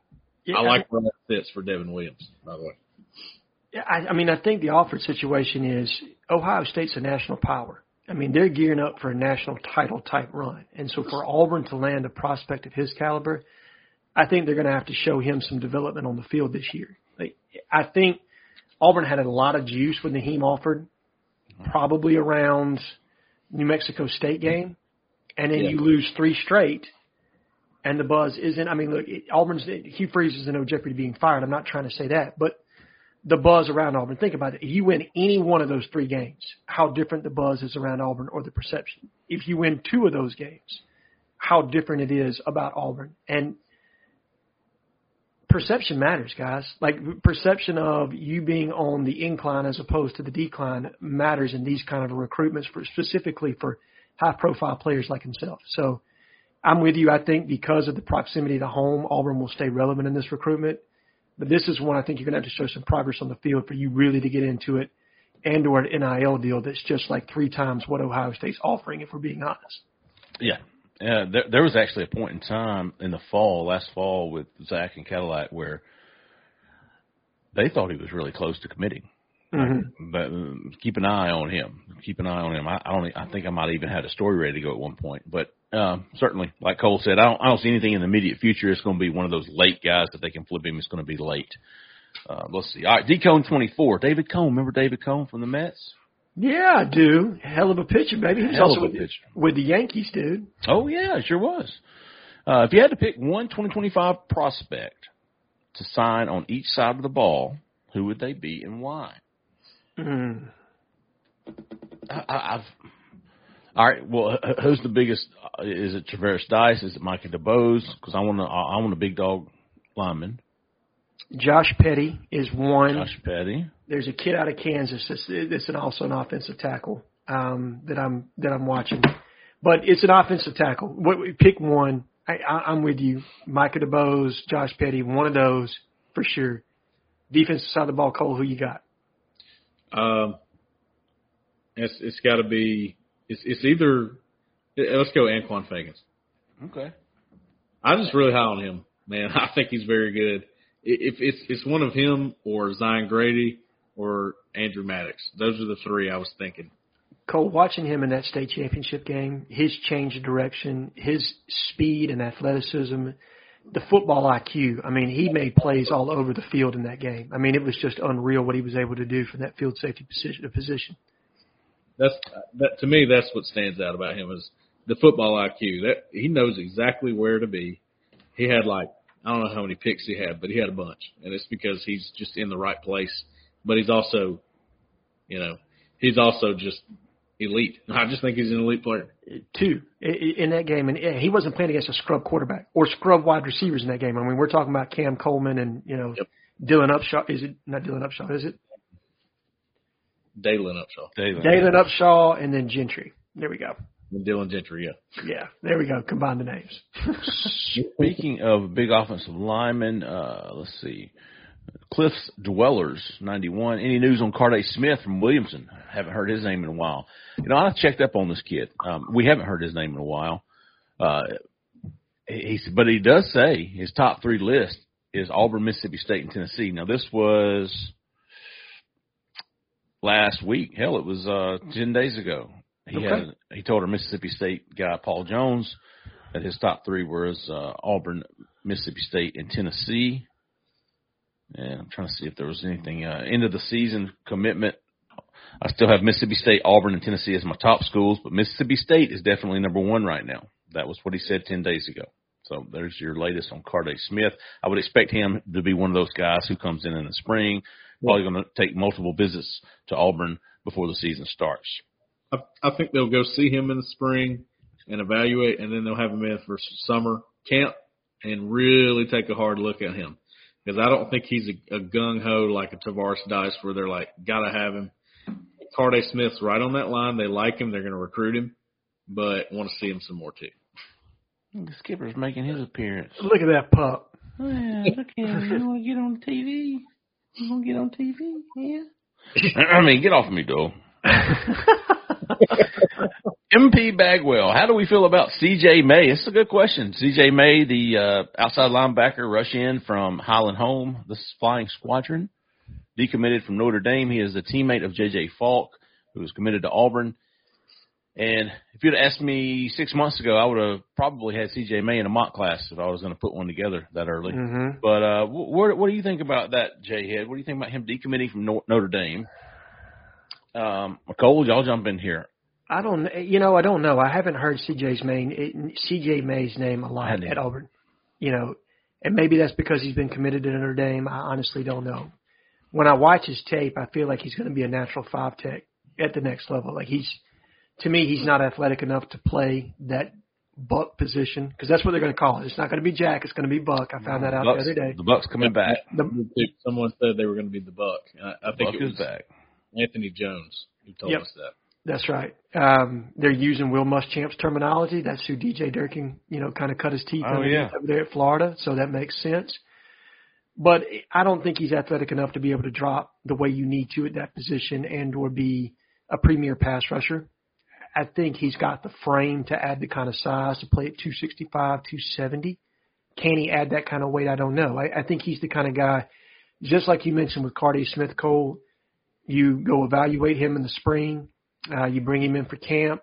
Yeah, I like where that fits for Devin Williams, by the way. Yeah, I, I mean, I think the Offord situation is Ohio State's a national power. I mean, they're gearing up for a national title type run. And so for Auburn to land a prospect of his caliber, I think they're going to have to show him some development on the field this year. Like, I think Auburn had a lot of juice when Naeem Offord, probably around New Mexico State game. And then Yeah. you lose three straight and the buzz isn't, I mean, look, it- Auburn's, Hugh Freeze is in no jeopardy of being fired. I'm not trying to say that, but the buzz around Auburn. Think about it. If you win any one of those three games, how different the buzz is around Auburn or the perception. If you win two of those games, how different it is about Auburn. And perception matters, guys. Like perception of you being on the incline as opposed to the decline matters in these kind of recruitments for specifically for high profile players like himself. So I'm with you. I think because of the proximity to home, Auburn will stay relevant in this recruitment. But this is one I think you're going to have to show some progress on the field for you really to get into it and or an NIL deal that's just like three times what Ohio State's offering, if we're being honest. Yeah. There, there was actually a point in time in the fall, last fall, with Zach and Cadillac where they thought he was really close to committing. Mm-hmm. But keep an eye on him. Keep an eye on him. I, I don't. I think I might even had a story ready to go at one point. But um, certainly, like Cole said, I don't. I don't see anything in the immediate future. It's going to be one of those late guys that they can flip him. It's going to be late. Uh, let's see. All right, D Cone twenty four. David Cone. Remember David Cone from the Mets? Yeah, I do. Hell of a pitcher, baby. He was Hell also a with, pitcher. with the Yankees, dude. Oh yeah, it sure was. Uh, if you had to pick one 2025 prospect to sign on each side of the ball, who would they be and why? Mm. I, I've. All right. Well, who's the biggest? Is it Traverse Dice? Is it Micah DeBose? Because I want to. I want a big dog lineman. Josh Petty is one. Josh Petty. There's a kid out of Kansas that's, that's an, also an offensive tackle um, that I'm that I'm watching, but it's an offensive tackle. What, pick one. I, I, I'm with you. Micah DeBose, Josh Petty, one of those for sure. Defensive side of the ball, Cole. Who you got? Um, it's it's got to be it's it's either let's go Anquan Fagans. Okay. I'm just really high on him, man. I think he's very good. I- If it's it's one of him or Zion Grady or Andrew Maddox, those are the three I was thinking. Cole, watching him in that state championship game, his change of direction, his speed and athleticism, the football IQ. I mean, he made plays all over the field in that game. I mean, it was just unreal what he was able to do from that field safety position. Position. That's that to me. That's what stands out about him is the football IQ. That he knows exactly where to be. He had like I don't know how many picks he had, but he had a bunch, and it's because he's just in the right place. But he's also, you know, he's also just elite. I just think he's an elite player. Two i- i- in that game, and yeah, he wasn't playing against a scrub quarterback or scrub wide receivers in that game. I mean, we're talking about Cam Coleman and you know Yep. Dylan Upshaw. Is it not Dylan Upshaw? Is it Dalen Upshaw David. Dalen Upshaw and then Gentry? There we go. and Dylan Gentry. Yeah. Yeah, there we go. Combine the names. Speaking of big offensive linemen, uh, let's see. Cliff's Dwellers, 91. Any news on Carday Smith from Williamson? Haven't heard his name in a while. You know, I checked up on this kid. Um, we haven't heard his name in a while. Uh, he, he- but he does say his top three list is Auburn, Mississippi State, and Tennessee. Now, this was last week. Hell, it was uh, 10 days ago. He Okay. had he told our Mississippi State guy Paul Jones that his top three was uh, Auburn, Mississippi State, and Tennessee. And I'm trying to see if there was anything uh, end of the season commitment. I still have Mississippi State, Auburn, and Tennessee as my top schools, but Mississippi State is definitely number one right now. That was what he said ten days ago. So there's your latest on Carday Smith. I would expect him to be one of those guys who comes in in the spring, probably going to take multiple visits to Auburn before the season starts. I, I think they'll go see him in the spring and evaluate, and then they'll have him in for summer camp and really take a hard look at him. Because I don't think he's a, a gung ho like a Tavares Dice where they're like, gotta have him. Carday Smith's right on that line. They like him. They're going to recruit him, but want to see him some more too. The skipper's making his appearance. Look at that pup. Well, look at him. You want to get on TV? You want to get on TV? Yeah. I mean, get off of me, Dole. MP Bagwell, how do we feel about CJ May? It's a good question. CJ May, the uh, outside linebacker, rush in from Highland Home, the Flying Squadron, decommitted from Notre Dame. He is a teammate of JJ Faulk, who was committed to Auburn. And if you'd asked me six months ago, I would have probably had CJ May in a mock class if I was going to put one together that early. Mm-hmm. But uh, what, what do you think about that, Jay Head? What do you think about him decommitting from Notre Dame? Um, Cole, y'all jump in here. I don't, you know, I don't know. I haven't heard CJ's main CJ May's name a lot at Auburn. You know, and maybe that's because he's been committed to Notre Dame. I honestly don't know. When I watch his tape, I feel like he's going to be a natural five tech at the next level. Like he's, to me, he's not athletic enough to play that buck position because that's what they're going to call it. It's not going to be Jack. It's going to be Buck. I found that out Bucks, the other day. The Buck's coming back. The, Someone said they were going to be the Buck. I, I think Buck it was back. Anthony Jones who told Yep. us that. That's right. Um, they're using Will Muschamp's terminology. That's who DJ Durkin, you know, kind of cut his teeth Oh, yeah. over there at Florida. So that makes sense. But I don't think he's athletic enough to be able to drop the way you need to at that position and or be a premier pass rusher. I think he's got the frame to add the kind of size to play at 265, 270. Can he add that kind of weight? I don't know. I, I think he's the kind of guy, just like you mentioned with Cardi Smith Cole, you go evaluate him in the spring. Uh, you bring him in for camp.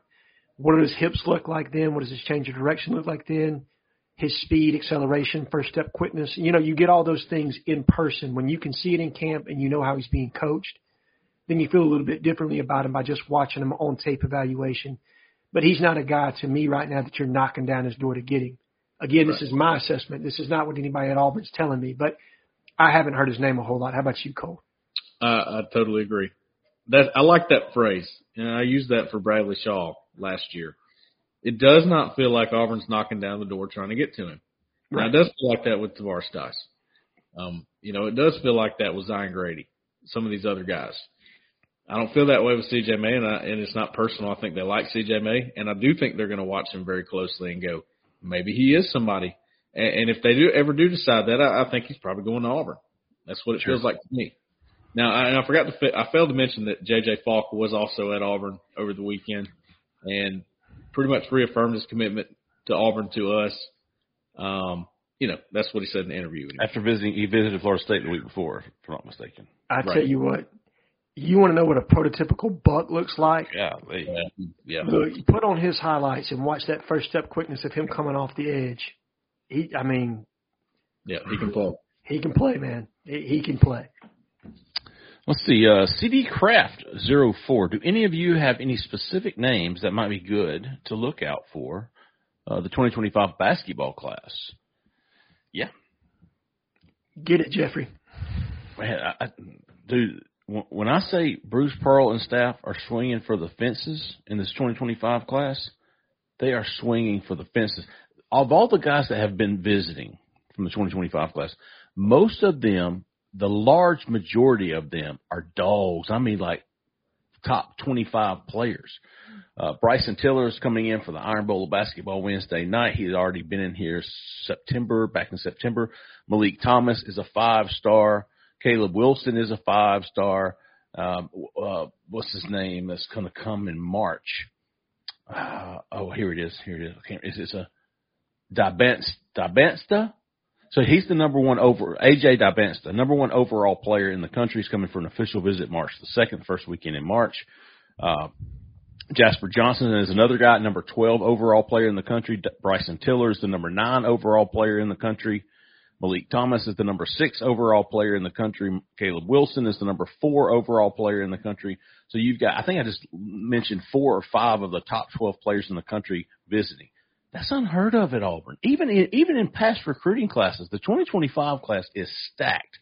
What do his hips look like then? What does his change of direction look like then? His speed, acceleration, first step quickness. You know, you get all those things in person when you can see it in camp and you know how he's being coached. Then you feel a little bit differently about him by just watching him on tape evaluation. But he's not a guy to me right now that you're knocking down his door to get him. Again, this is my assessment. This is not what anybody at Auburn's telling me, but I haven't heard his name a whole lot. How about you, Cole? Uh, I totally agree. That I like that phrase, and I used that for Bradley Shaw last year. It does not feel like Auburn's knocking down the door trying to get to him. Now, it does feel like that with Tavares Dice. Um, you know, it does feel like that with Zion Grady, some of these other guys. I don't feel that way with CJ May, and, I, and it's not personal. I think they like CJ May, and I do think they're going to watch him very closely and go, maybe he is somebody. And, and if they do ever do decide that, I, I think he's probably going to Auburn. That's what it Sure. feels like to me. Now, I, and I forgot to, fi- I failed to mention that JJ Faulk was also at Auburn over the weekend, and pretty much reaffirmed his commitment to Auburn to us. Um, you know, that's what he said in the interview. After visiting, he visited Florida State the week before, if I'm not mistaken. I Right. tell you what, you want to know what a prototypical buck looks like? Yeah, Yeah, yeah. Look, you put on his highlights and watch that first step quickness of him coming off the edge. He, I mean, yeah, he can play. he can play, man. He, he can play. Let's see. Uh, CD Craft 04. Do any of you have any specific names that might be good to look out for uh, the 2025 basketball class? Yeah. Get it, Jeffrey. Man, I, I, dude, when when I say Bruce Pearl and staff are swinging for the fences in this 2025 class, they are swinging for the fences. Of all the guys that have been visiting from the 2025 class, most of them, the large majority of them are dogs. I mean, like top 25 players. Uh, Bryson Tiller is coming in for the Iron Bowl of basketball Wednesday night. He's already been in here September, back in September. Malik Thomas is a five star. Caleb Wilson is a five star. Um, uh, what's his name? That's going to come in March. Uh, oh, here it is. Here it is. Is it a Dibenst, Dybantsa? So he's the number one over AJ Dybantsa, number one overall player in the country. He's coming for an official visit March the second, first weekend in March. Uh, Jasper Johnson is another guy, number 12 overall player in the country. Bryson Tiller is the number nine overall player in the country. Malik Thomas is the number six overall player in the country. Caleb Wilson is the number four overall player in the country. So you've got, I think I just mentioned four or five of the top 12 players in the country visiting. That's unheard of at Auburn. Even in, even in past recruiting classes, the 2025 class is stacked.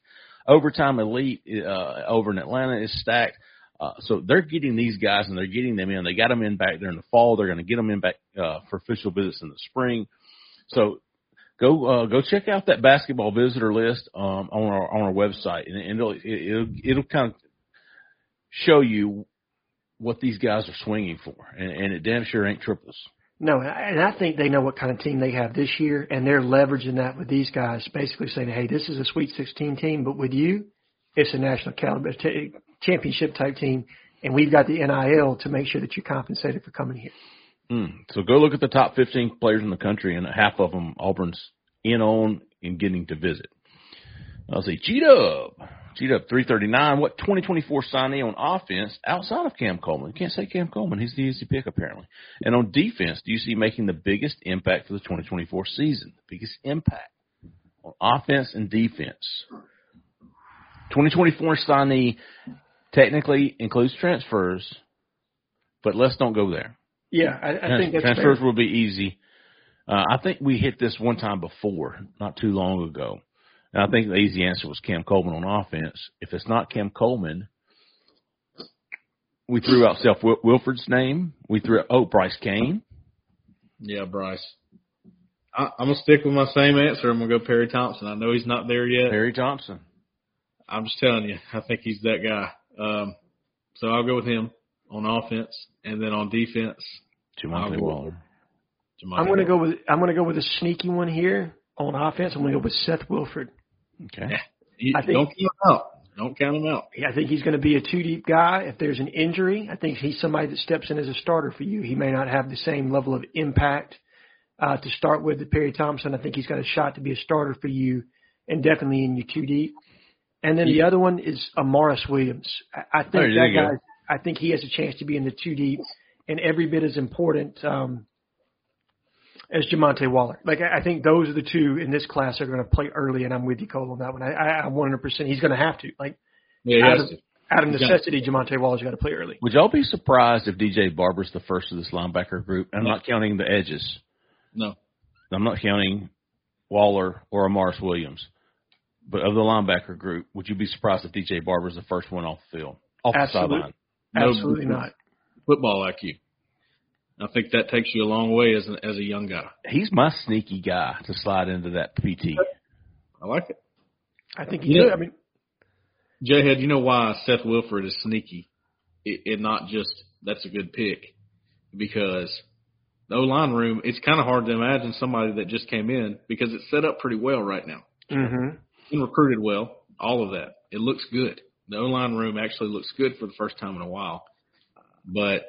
Overtime elite uh, over in Atlanta is stacked. Uh, so they're getting these guys and they're getting them in. They got them in back there in the fall. They're going to get them in back uh, for official visits in the spring. So go uh, go check out that basketball visitor list um, on our on our website, and, and it'll it'll, it'll kind of show you what these guys are swinging for, and, and it damn sure ain't triples. No, and I think they know what kind of team they have this year, and they're leveraging that with these guys, basically saying, "Hey, this is a Sweet 16 team, but with you, it's a national caliber t- championship type team, and we've got the NIL to make sure that you're compensated for coming here." Mm. So go look at the top 15 players in the country, and half of them Auburn's in on and getting to visit. I'll say G Dub. G Dub 339. What 2024 signee on offense outside of Cam Coleman? You can't say Cam Coleman. He's the easy pick, apparently. And on defense, do you see making the biggest impact for the 2024 season? The biggest impact on offense and defense. 2024 signee technically includes transfers, but let's don't go there. Yeah, I, I think that's transfers fair. will be easy. Uh, I think we hit this one time before, not too long ago. And I think the easy answer was Cam Coleman on offense. If it's not Cam Coleman, we threw out Self Wil- Wilford's name. We threw out, oh, Bryce Kane. Yeah, Bryce. I, I'm gonna stick with my same answer. I'm gonna go Perry Thompson. I know he's not there yet. Perry Thompson. I'm just telling you, I think he's that guy. Um, so I'll go with him on offense, and then on defense, I'll Jamonta Waller. Jamal I'm going to go with I'm going to go with a sneaky one here on offense. I'm going to go with Seth Wilford. Okay. You- I think- don't count him out. Don't count him out. I think he's going to be a two deep guy. If there's an injury, I think he's somebody that steps in as a starter for you. He may not have the same level of impact uh, to start with that Perry Thompson. I think he's got a shot to be a starter for you, and definitely in your two deep. And then the other one is Amaris Williams. I, I think Oh, that you go. guy. I think he has a chance to be in the two deep, and every bit as important um, as Jamonta Waller. Like I I think those are the two in this class that are going to play early, and I'm with you, Cole, on that one. I, I, I'm 100. percent He's going to have to. Like Yeah, he out has of, to. out of necessity, Jamonta Waller's got to play early. Would y'all be surprised if DJ Barber's the first of this linebacker group? I'm not counting the edges. No. I'm not counting Waller or Amaris Williams. But of the linebacker group, would you be surprised if DJ Barber's the first one off the field? Off the Absolutely. sideline. No. Absolutely not. Football IQ. I think that takes you a long way as a, as a young guy. He's my sneaky guy to slide into that PT. I like it. I think he Yeah. could. I mean, Jayhead, you know why Seth Wilford is sneaky, it, and not just that's a good pick, because the O line room. It's kind of hard to imagine somebody that just came in because it's set up pretty well right now. hmm Been recruited well, all of that. It looks good. The O line room actually looks good for the first time in a while, but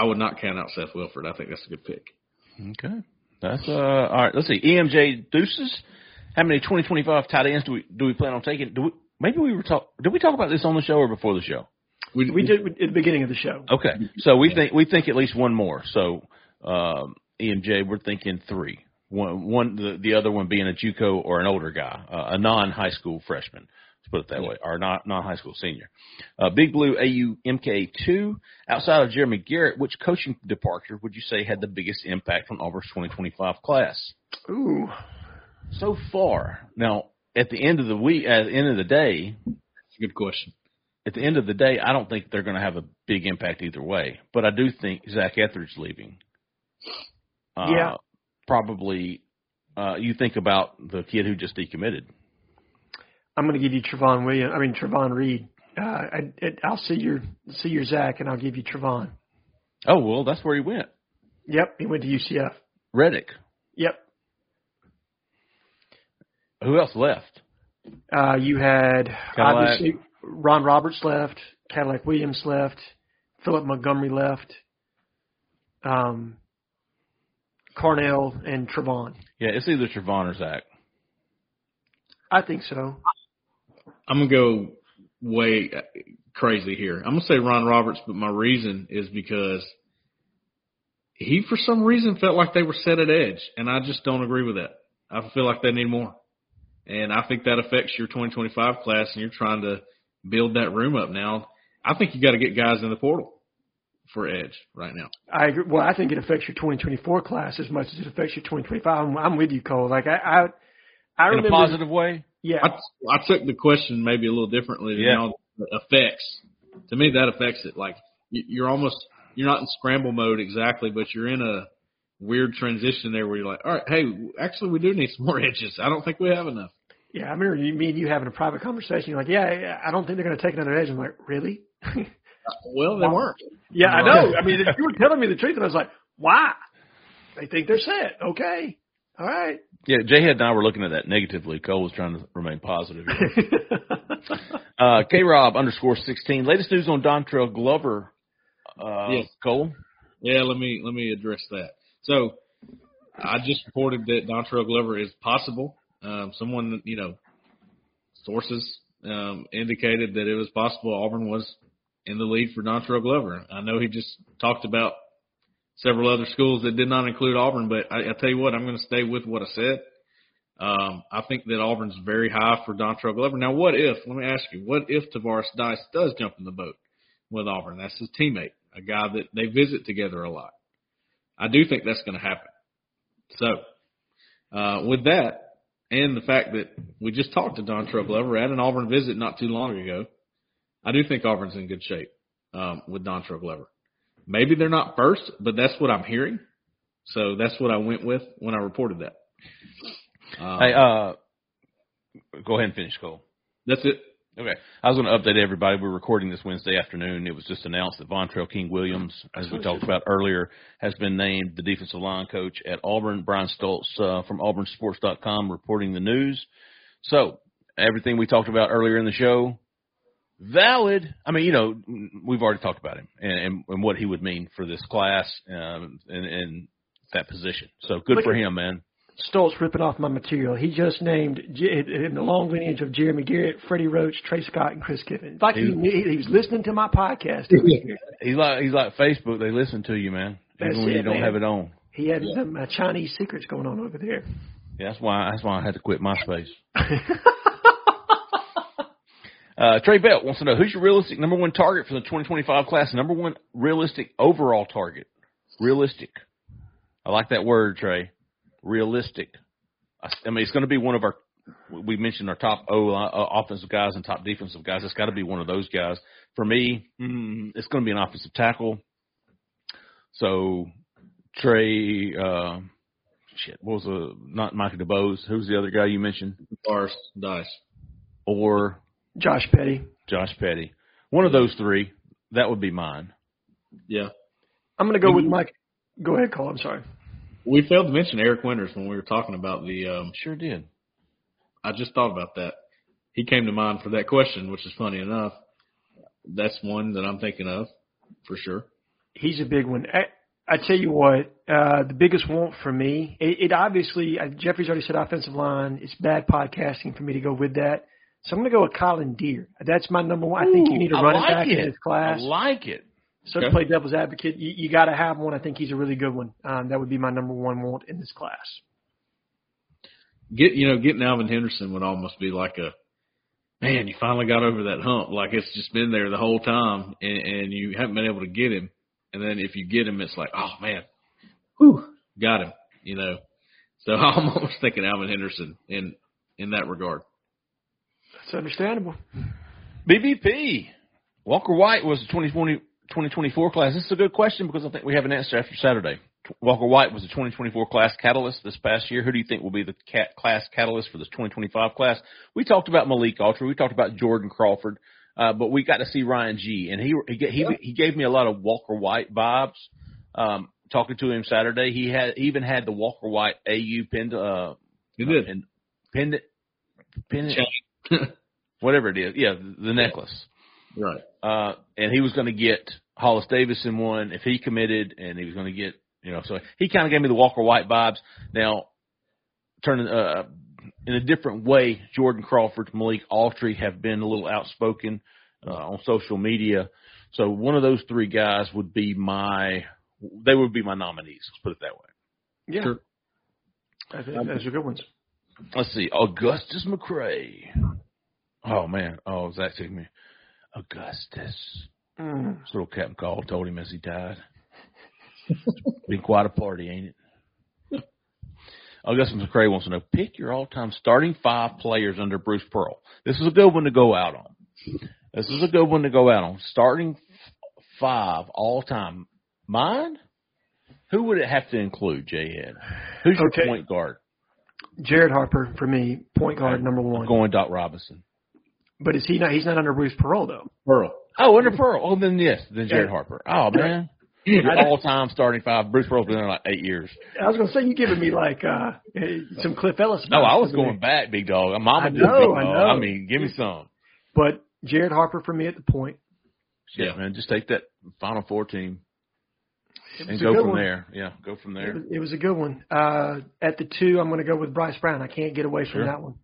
I would not count out Seth Wilford. I think that's a good pick. Okay. That's uh all right. Let's see. EMJ Deuces. How many 2025 tight ends do we do we plan on taking? Do we, maybe we were talk. Did we talk about this on the show or before the show? We, we did at the beginning of the show. Okay. So we think we think at least one more. So um, EMJ, we're thinking three. One, one the, the other one being a JUCO or an older guy, uh, a non high school freshman. Put it that way, or not non high school senior. Uh, Big Blue AU MK two. Outside of Jeremy Garrett, which coaching departure would you say had the biggest impact on Auburn's 2025 class? Ooh, so far. Now, at the end of the week, at the end of the day, That's a good question. at the end of the day, I don't think they're going to have a big impact either way. But I do think Zach Etheridge leaving. Uh, Yeah. Probably. Uh, you think about the kid who just decommitted. I'm going to give you Trevon Williams. I mean Trovon Reed. Uh, I, I'll see your see your Zach, and I'll give you Trovon. Oh well, that's where he went. Yep, he went to UCF. Reddick. Yep. Who else left? Uh, you had Cadillac. obviously Ron Roberts left, Cadillac Williams left, Philip Montgomery left, um, Carnell and Trovon. Yeah, it's either Trovon or Zach. I think so. I'm gonna go way uh, crazy here. I'm gonna say Ron Roberts, but my reason is because he, for some reason, felt like they were set at edge, and I just don't agree with that. I feel like they need more, and I think that affects your 2025 class, and you're trying to build that room up now. I think you got to get guys in the portal for edge right now. I agree. Well, I think it affects your 2024 class as much as it affects your 2025. I'm, I'm with you, Cole. Like I, I, I In remember. a positive way. Yeah. I, I took the question maybe a little differently than Yeah. how it affects. To me, that affects it. Like you- you're almost you're not in scramble mode exactly, but you're in a weird transition there where you're like, all right, hey, actually, we do need some more edges. I don't think we have enough. Yeah, I remember you, me and you having a private conversation. You're like, yeah, yeah, I don't think they're going to take another edge. I'm like, really? Uh, well, they weren't. yeah, I know. I mean, if you were telling me the truth, and I was like, why? They think they're set. Okay. All right. Yeah, Jay Head and I were looking at that negatively. Cole was trying to remain positive. uh, K Rob underscore sixteen. Latest news on Dontrell Glover. Uh, Yes. Cole. Yeah, let me let me address that. So, I just reported that Dontrell Glover is possible. Um, someone, you know, sources um, indicated that it was possible Auburn was in the lead for Dontrell Glover. I know he just talked about several other schools that did not include Auburn, but I, I tell you what, I'm going to stay with what I said. Um, I think that Auburn's very high for Dontrell Glover. Now, what if? Let me ask you, what if Tavares Dice does jump in the boat with Auburn? That's his teammate, a guy that they visit together a lot. I do think that's going to happen. So, uh, with that, and the fact that we just talked to Dontrell Glover at an Auburn visit not too long ago, I do think Auburn's in good shape um, with Dontrell Glover. Maybe they're not first, but that's what I'm hearing. So that's what I went with when I reported that. Um, Hey, uh, go ahead and finish, Cole. that's it. Okay. I was going to update everybody. We're recording this Wednesday afternoon. It was just announced that Vontrell King Williams, as we talked about earlier, has been named the defensive line coach at Auburn. Brian Stoltz uh, from AuburnSports.com reporting the news. So everything we talked about earlier in the show, valid. I mean, you know, we've already talked about him and, and, and what he would mean for this class um, and, and that position. So good Look for him, man. Stoltz ripping off my material. He just named J- in the long lineage of Jeremy Garrett, Freddie Roach, Trey Scott, and Chris Kiffin. It's like he, knew- he was listening to my podcast. He's like he's like Facebook. They listen to you, man, even That's when you it, don't man. have it on. He had some uh, Chinese secrets going on over there. Yeah, that's why that's why I had to quit MySpace. Uh, Trey Belt wants to know who's your realistic number one target for the 2025 class. Number one realistic overall target. Realistic. I like that word, Trey. Realistic. I, I mean, it's going to be one of our. We mentioned our top O uh, offensive guys and top defensive guys. It's got to be one of those guys. For me, mm, it's going to be an offensive tackle. So Trey, uh, shit, what was the not Michael DeBose? Who's the other guy you mentioned? Bars, dice. Or Josh Petty. Josh Petty. One of those three. That would be mine. Yeah. I'm going to go with Mike. Go ahead, Cole. I'm sorry. We failed to mention Eric Winters when we were talking about the. Um, Sure did. I just thought about that. He came to mind for that question, which is funny enough. That's one that I'm thinking of for sure. He's a big one. I, I tell you what, uh, the biggest want for me, it, it obviously, uh, Jeffrey's already said offensive line. It's bad podcasting for me to go with that. So I'm going to go with Colin Deere. That's my number one. I think you need a I running like back it. in this class. I like it. So to play devil's advocate, you, you got to have one. I think he's a really good one. Um, that would be my number one want in this class. Get you know, getting Alvin Henderson would almost be like a man. You finally got over that hump. Like it's just been there the whole time, and, and you haven't been able to get him. And then if you get him, it's like, oh man, whew, got him. You know. So I'm almost thinking Alvin Henderson in in that regard. That's understandable. BBP. Walker White was the 2020, 2024 class. This is a good question because I think we have an answer after Saturday. Walker White was the 2024 class catalyst this past year. Who do you think will be the cat class catalyst for this 2025 class? We talked about Malik Autry. We talked about Jordan Crawford. Uh, but we got to see Ryan Ghea, and he he ga- he, he gave me a lot of Walker White vibes. Um, talking to him Saturday, he had he even had the Walker White AU pinned uh, He did. and pinned it, pinned it, whatever it is. Yeah, the necklace. right. Uh, and he was going to get Hollis Davis in one if he committed, and he was going to get, you know, so he kind of gave me the Walker White vibes. Now, turning uh, in a different way, Jordan Crawford, Malik Autry have been a little outspoken uh, on social media. So one of those three guys would be my, they would be my nominees. Let's put it that way. Yeah. Sure. I think those are good ones. Let's see, Augustus McCray. Oh man, oh Zach took me. Augustus. Mm. This little Captain Call told him as he died. Been quite a party, ain't it? Augustus McCray wants to know, pick your all-time starting five players under Bruce Pearl. This is a good one to go out on. This is a good one to go out on. Starting f- five all-time. Mine? Who would it have to include, Ed? Who's your point guard? Jared Harper for me, point guard number I'm one. going Doc Robinson. But is he not? He's not under Bruce Pearl though. Pearl. Oh, under Pearl. Oh, then yes, then Jared Yeah. Harper. Oh man, Your all-time starting five. Bruce Pearl's been there like eight years. I was gonna say you giving me like uh some Cliff Ellis. No, I was vibes. going back, big dog. Mama I did know, big I dog. know. I mean, give me some. But Jared Harper for me at the point. Yeah, Yeah. man. Just take that Final Four team and go from one. there. Yeah, go from It there. was, it was a good one. Uh, at the two, I'm going to go with Bryce Brown. I can't get away from Sure. that one.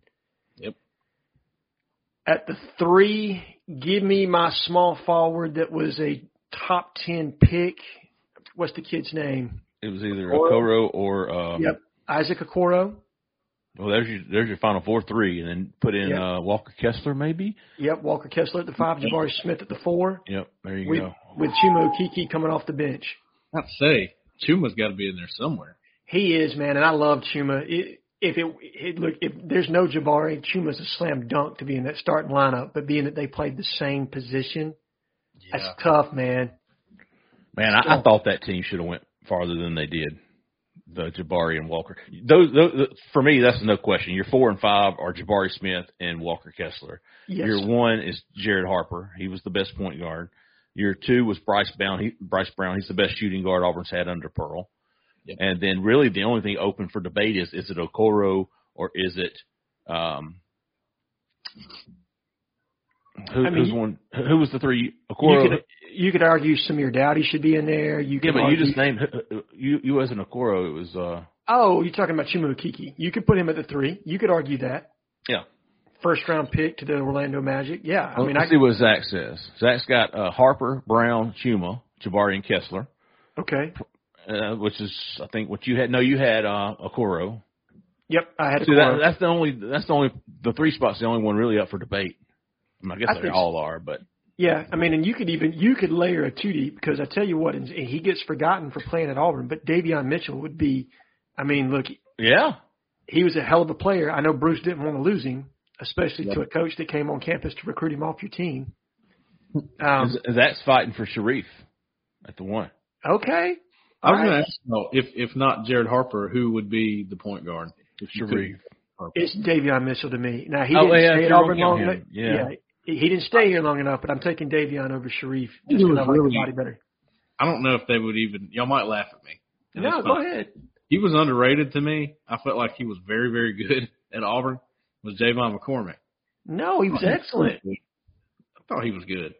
Yep. At the three, give me my small forward that was a top 10 pick. What's the kid's name? It was either Okoro. Okoro or um, Yep. Isaac Okoro. Well, there's your there's your Final Four three, and then put in Yep. uh, Walker Kessler maybe. Yep. Walker Kessler at the five. Jabari Smith at the four. Yep, there you With, go. with Chuma Okeke coming off the bench. I'd say Chuma's got to be in there somewhere. He is, man, and I love Chuma. It, if it, it look, if there's no Jabari, Chuma's a slam dunk to be in that starting lineup. But being that they played the same position, Yeah. that's tough, man. Man, I, I thought that team should have went farther than they did. The Jabari and Walker. Those, those for me, that's no question. Your four and five are Jabari Smith and Walker Kessler. Yes. Your one is Jared Harper. He was the best point guard. Your two was Bryce Brown. He, Bryce Brown. He's the best shooting guard Auburn's had under Pearl. Yep. And then really the only thing open for debate is is it Okoro or is it um who, I mean, who's one who was the three you could you could argue Samir Doughty should be in there. You yeah, but you just named you you as an Okoro. It was uh oh, you're talking about Chuma Okeke. You could put him at the three. You could argue that yeah. first round pick to the Orlando Magic. Yeah, I mean, Let's I see what Zach says. Zach's got uh, Harper, Brown, Chuma, Jabari, and Kessler, okay. Uh, which is I think what you had. No, you had uh, Okoro. Yep, I had See, that, that's the only that's the only the three spots the only one really up for debate. I, mean, I guess I they all are, but Yeah, I mean, and you could even you could layer a two deep because I tell you what, and he gets forgotten for playing at Auburn, but Davion Mitchell would be. I mean, look, yeah, he was a hell of a player. I know Bruce didn't want to lose him, especially to a coach that came on campus to recruit him off your team. Um, Zach's fighting for Sharife at the one. okay, I was going to ask, though, if if not Jared Harper, who would be the point guard? If Sharife. Harper? it's Davion Mitchell to me. Now he Oh, didn't yeah, stay if at you're Auburn long enough. him, yeah. he he didn't stay here long enough, but I'm taking Davion over Sharife He just because was I like the really- body better. I don't know if they would even. Y'all might laugh at me. and No, go ahead. He was underrated to me. I felt like he was very, very good at Auburn. Was J'Von McCormick? No, he was oh, excellent. I thought he was good.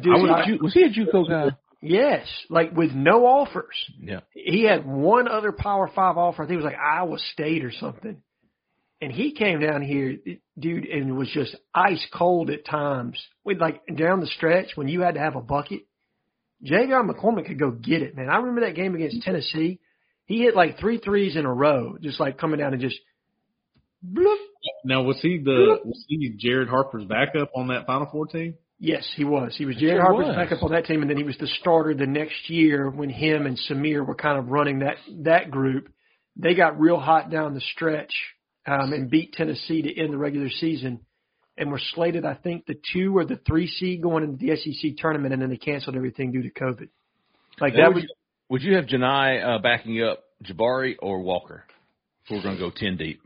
Dude, I would- I- Was he a JUCO guy? Yes, like with no offers. Yeah. he had one other Power Five offer. I think it was like Iowa State or something. And he came down here, dude, and was just ice cold at times. With like down the stretch when you had to have a bucket, J'Von McCormick could go get it, man. I remember that game against Tennessee. He hit like three threes in a row, just like coming down and just. Bloop. Now was he the was he Jared Harper's backup on that Final Four team? Yes, he was. He was Jared Sure Harper's backup on that team, and then he was the starter the next year when him and Samir were kind of running that that group. They got real hot down the stretch um, and beat Tennessee to end the regular season, and were slated, I think, the two or the three seed going into the SEC tournament, and then they canceled everything due to COVID. Like that would, was you, would you have Janai uh, backing up Jabari or Walker? If we're going to go ten deep.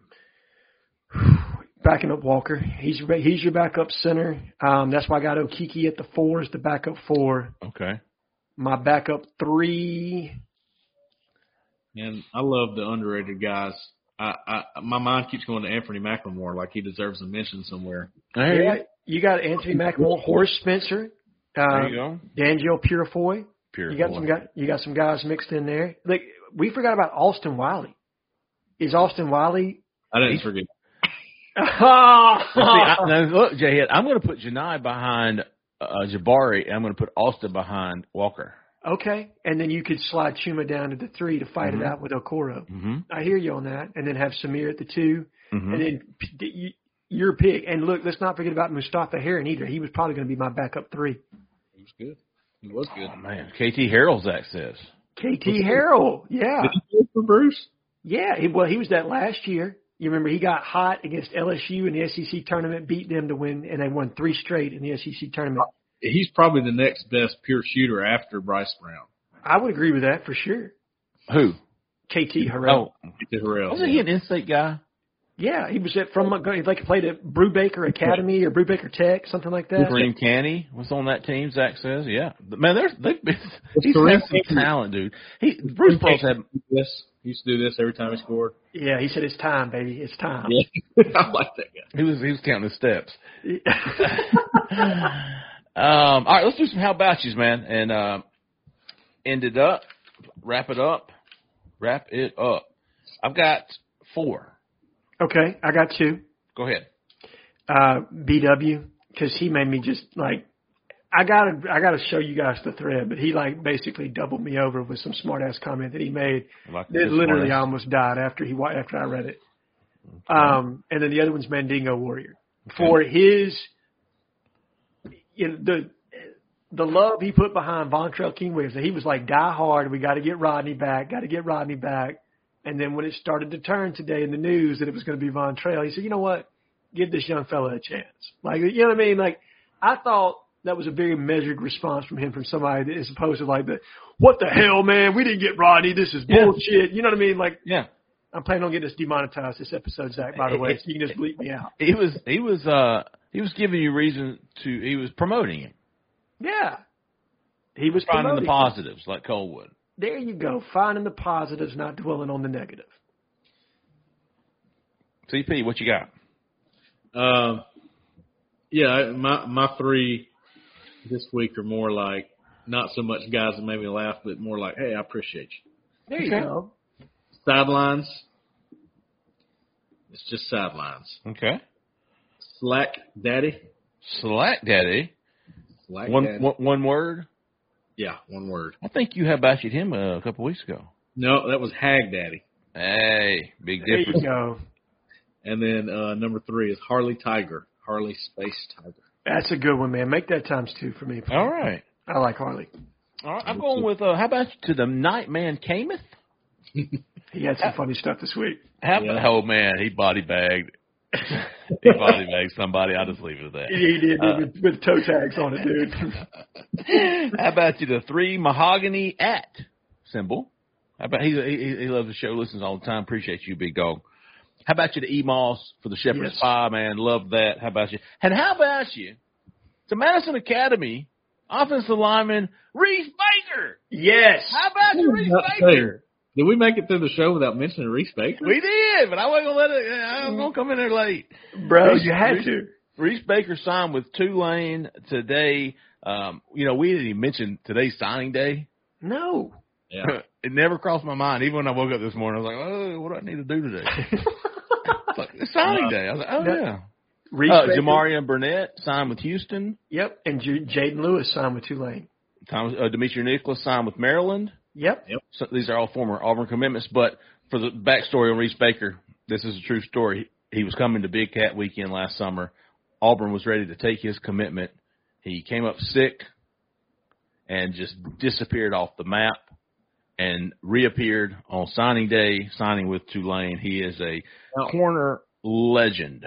Backing up Walker. He's your- he's your backup center. Um, that's why I got Okeke at the four as the backup four. Okay. My backup three. And I love the underrated guys. I, I my mind keeps going to Anfernee McLemore, like he deserves a mention somewhere. There Yeah, you, you got Anthony McMillan, Horace Spencer, uh, there you go. Danjel Purifoy. Pure You got some guy, you got some guys mixed in there. Like we forgot about Austin Wiley. Is Austin Wiley? I didn't forget. Well, see, I, now look, Jay, I'm going to put Janai behind uh, Jabari, and I'm going to put Austin behind Walker. okay, and then you could slide Chuma down to the three to fight Mhm. it out with Okoro. Mm-hmm. I hear you on that, and then have Samir at the 2 Mm-hmm. and then p- d- you- your pick. And look, let's not forget about Mustafa Heron either. He was probably going to be my backup three. He was good. He was good. Oh, man, KT Harrell, Zach says. KT Harrell, yeah, Did he play for Bruce? yeah. He, well, he was that last year. You remember he got hot against LSU in the SEC tournament, beat them to win, and they won three straight in the SEC tournament. He's probably the next best pure shooter after Bryce Brown. I would agree with that for sure. Who? KT Harrell. Oh, To Harrell. wasn't he an in-state guy? Yeah, he was at from Montgomery. Like played at Brubaker Academy or Brubaker Tech, something like that. Kareem Canty was on that team. Zach says, "Yeah, man, there's they've been, It's he's Kareem had some talent, dude. He Bruce Pearl's had this. He used to do this every time he scored. Yeah, he said it's time, baby. It's time. Yeah, I like that guy. he was he was counting his steps. Um, all right, let's do some how about yous, man, and uh, end it up, wrap it up, wrap it up. I've got four. okay, I got two. Go ahead. Uh, BW because he made me just like I gotta I gotta show you guys the thread, but he like basically doubled me over with some smart ass comment that he made. I Like this literally I almost died after he after I read it. Um, and then the other one's Mandingo Warrior for his you know, the the love he put behind Vontrell King Williams. He was like die hard. We got to get Rodney back. Got to get Rodney back. And then when it started to turn today in the news that it was going to be Vontrell, he said, you know what? Give this young fella a chance. Like you know what I mean? Like I thought that was a very measured response from him from somebody that, as opposed to like the what the hell, man? We didn't get Rodney. This is Yeah. bullshit. You know what I mean? Like Yeah, I'm planning on getting this demonetized this episode, Zach. By the way, so you can just bleep me out. he was he was uh he was giving you reason to he was promoting him, Yeah, he was finding the positives like Colwood. There you go, finding the positives, not dwelling on the negative. CP, what you got? Um, yeah, my my three this week are more like not so much guys that made me laugh, but more like, hey, I appreciate you. There you Okay. go. Sidelines. It's just sidelines. Okay, Slack Daddy. Slack Daddy. Slack One, Daddy. one one word. Yeah, one word. I think you have bashed him uh, a couple weeks ago. No, that was Hag Daddy. Hey, big difference. There you difference. go. And then uh, number three is Harley Tiger. Harley Space Tiger. That's a good one, man. Make that times two for me. please. All right. I like Harley. All right. I'm going with, uh, how about you to the Nightman Cameth? He had some funny stuff this week. How Yeah. Oh, man, he body bagged. he body bagged somebody. I'll just leave it at that. He did Uh, with, with toe tags on it, dude. How about you the three mahogany at symbol? How about he, he he loves the show, listens all the time. Appreciate you, big dog. How about you the Emos for the Shepherd's Yes. Pie, man? Love that. How about you? And how about you to Madison Academy offensive lineman Reese Baker? yes. How about you, Reese Baker? say, Did we make it through the show without mentioning Reese Baker? We did, but I wasn't gonna let it. I was gonna come in there late. Bro, Reese- you had Reese- to. Reese Baker signed with Tulane today. Um, you know, we didn't even mention today's signing day. No. Yeah. it never crossed my mind. Even when I woke up this morning, I was like, "Oh, what do I need to do today?" It's like, it's signing day. I was like, "Oh No. yeah." Reese Uh, Baker- Jamarian Burnett signed with Houston. Yep. And J- Jaden Lewis signed with Tulane. Thomas, uh, Demetri Nicholas signed with Maryland. Yep. So these are all former Auburn commitments. But for the backstory on Reese Baker, this is a true story. He was coming to Big Cat Weekend last summer. Auburn was ready to take his commitment. He came up sick and just disappeared off the map and reappeared on signing day, signing with Tulane. He is a Now- corner legend.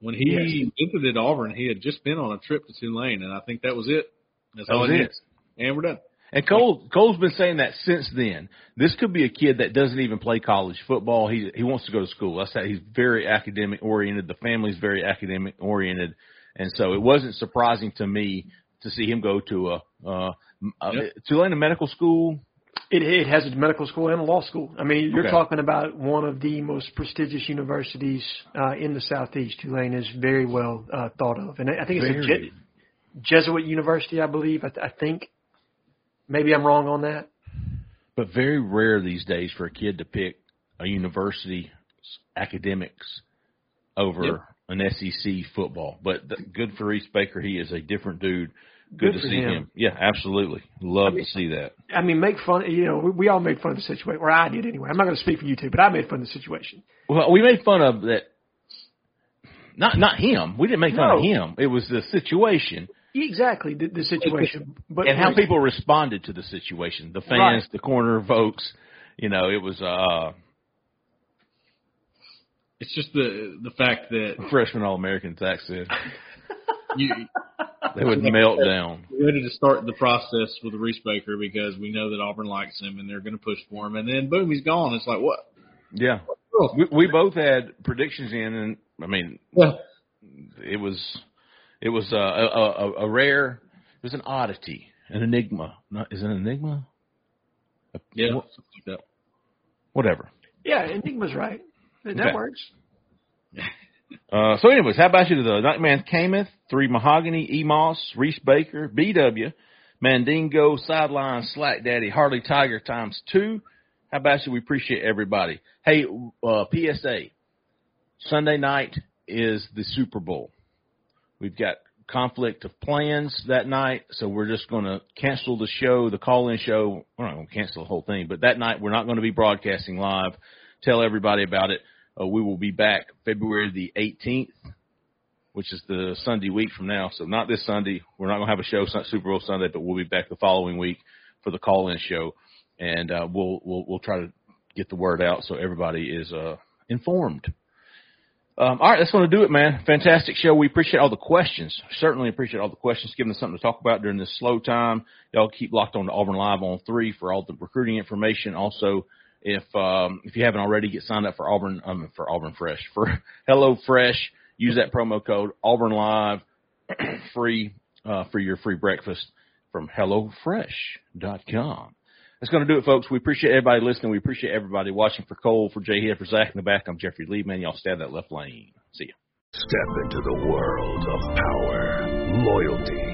When he visited Auburn, he had just been on a trip to Tulane, and I think that was it. That's That all was it. needs. And we're done. And Cole Cole's been saying that since then. This could be a kid that doesn't even play college football. He he wants to go to school. That's how he's very academic oriented. The family's very academic oriented, and so it wasn't surprising to me to see him go to a, uh, a Yep. Tulane medical school. It, it has a medical school and a law school. I mean, you're Okay. talking about one of the most prestigious universities uh, in the southeast. Tulane is very well uh, thought of, and I think it's a Very. Je- Jesuit university, I believe. I, th- I think. Maybe I'm wrong on that. But very rare these days for a kid to pick a university academics over Yep. an SEC football. But th- good for Reese Baker. He is a different dude. Good, Good to see him. him. Yeah, absolutely. Love I mean- to see that. I mean, make fun. You know, we, we all made fun of the situation, or I did anyway. I'm not going to speak for you two, but I made fun of the situation. Well, we made fun of that. Not not him. We didn't make fun No. of him. It was the situation Exactly the, the situation, but and how people responded to the situation. The fans, Right. the corner folks. You know, it was uh It's just the the fact that freshman All American. Zach said you they would melt down. we're ready to start the process with Reese Baker because we know that Auburn likes him and they're going to push for him, and then boom, he's gone. It's like what? Yeah, we, we both had predictions in, and I mean, Yeah. it was it was uh, a, a, a rare. It was an oddity, an enigma. Not is it an enigma? Yeah. Wha- something like that. Whatever. Yeah, Enigma's right. That Okay. works. Uh, so, anyways, how about you the Nightman Kameth, Three Mahogany, Emos, Reese Baker, BW, Mandingo, Sideline, Slack Daddy, Harley Tiger times two. How about you? We appreciate everybody. Hey, uh, PSA. Sunday night is the Super Bowl. We've got conflict of plans that night, so we're just going to cancel the show, the call-in show. We're not going to cancel the whole thing, but that night we're not going to be broadcasting live. Tell everybody about it. Uh, we will be back February the 18th, which is the Sunday week from now. So not this Sunday. We're not going to have a show Super Bowl Sunday, but we'll be back the following week for the call-in show, and uh, we'll we'll we'll try to get the word out so everybody is uh, informed. Um, all right, that's going to do it, man. Fantastic show. We appreciate all the questions. Certainly appreciate all the questions, giving us something to talk about during this slow time. Y'all keep locked on to Auburn Live on three for all the recruiting information. Also, if um, if you haven't already, get signed up for Auburn um, for Auburn Fresh for Hello Fresh. Use that promo code Auburn Live free uh, for your free breakfast from HelloFresh.com. That's going to do it, folks. We appreciate everybody listening. We appreciate everybody watching. For Cole, for Jay Head, for Zach in the back, I'm Jeffrey Lee. Man, y'all stay out that left lane. See ya. Step into the world of power, loyalty,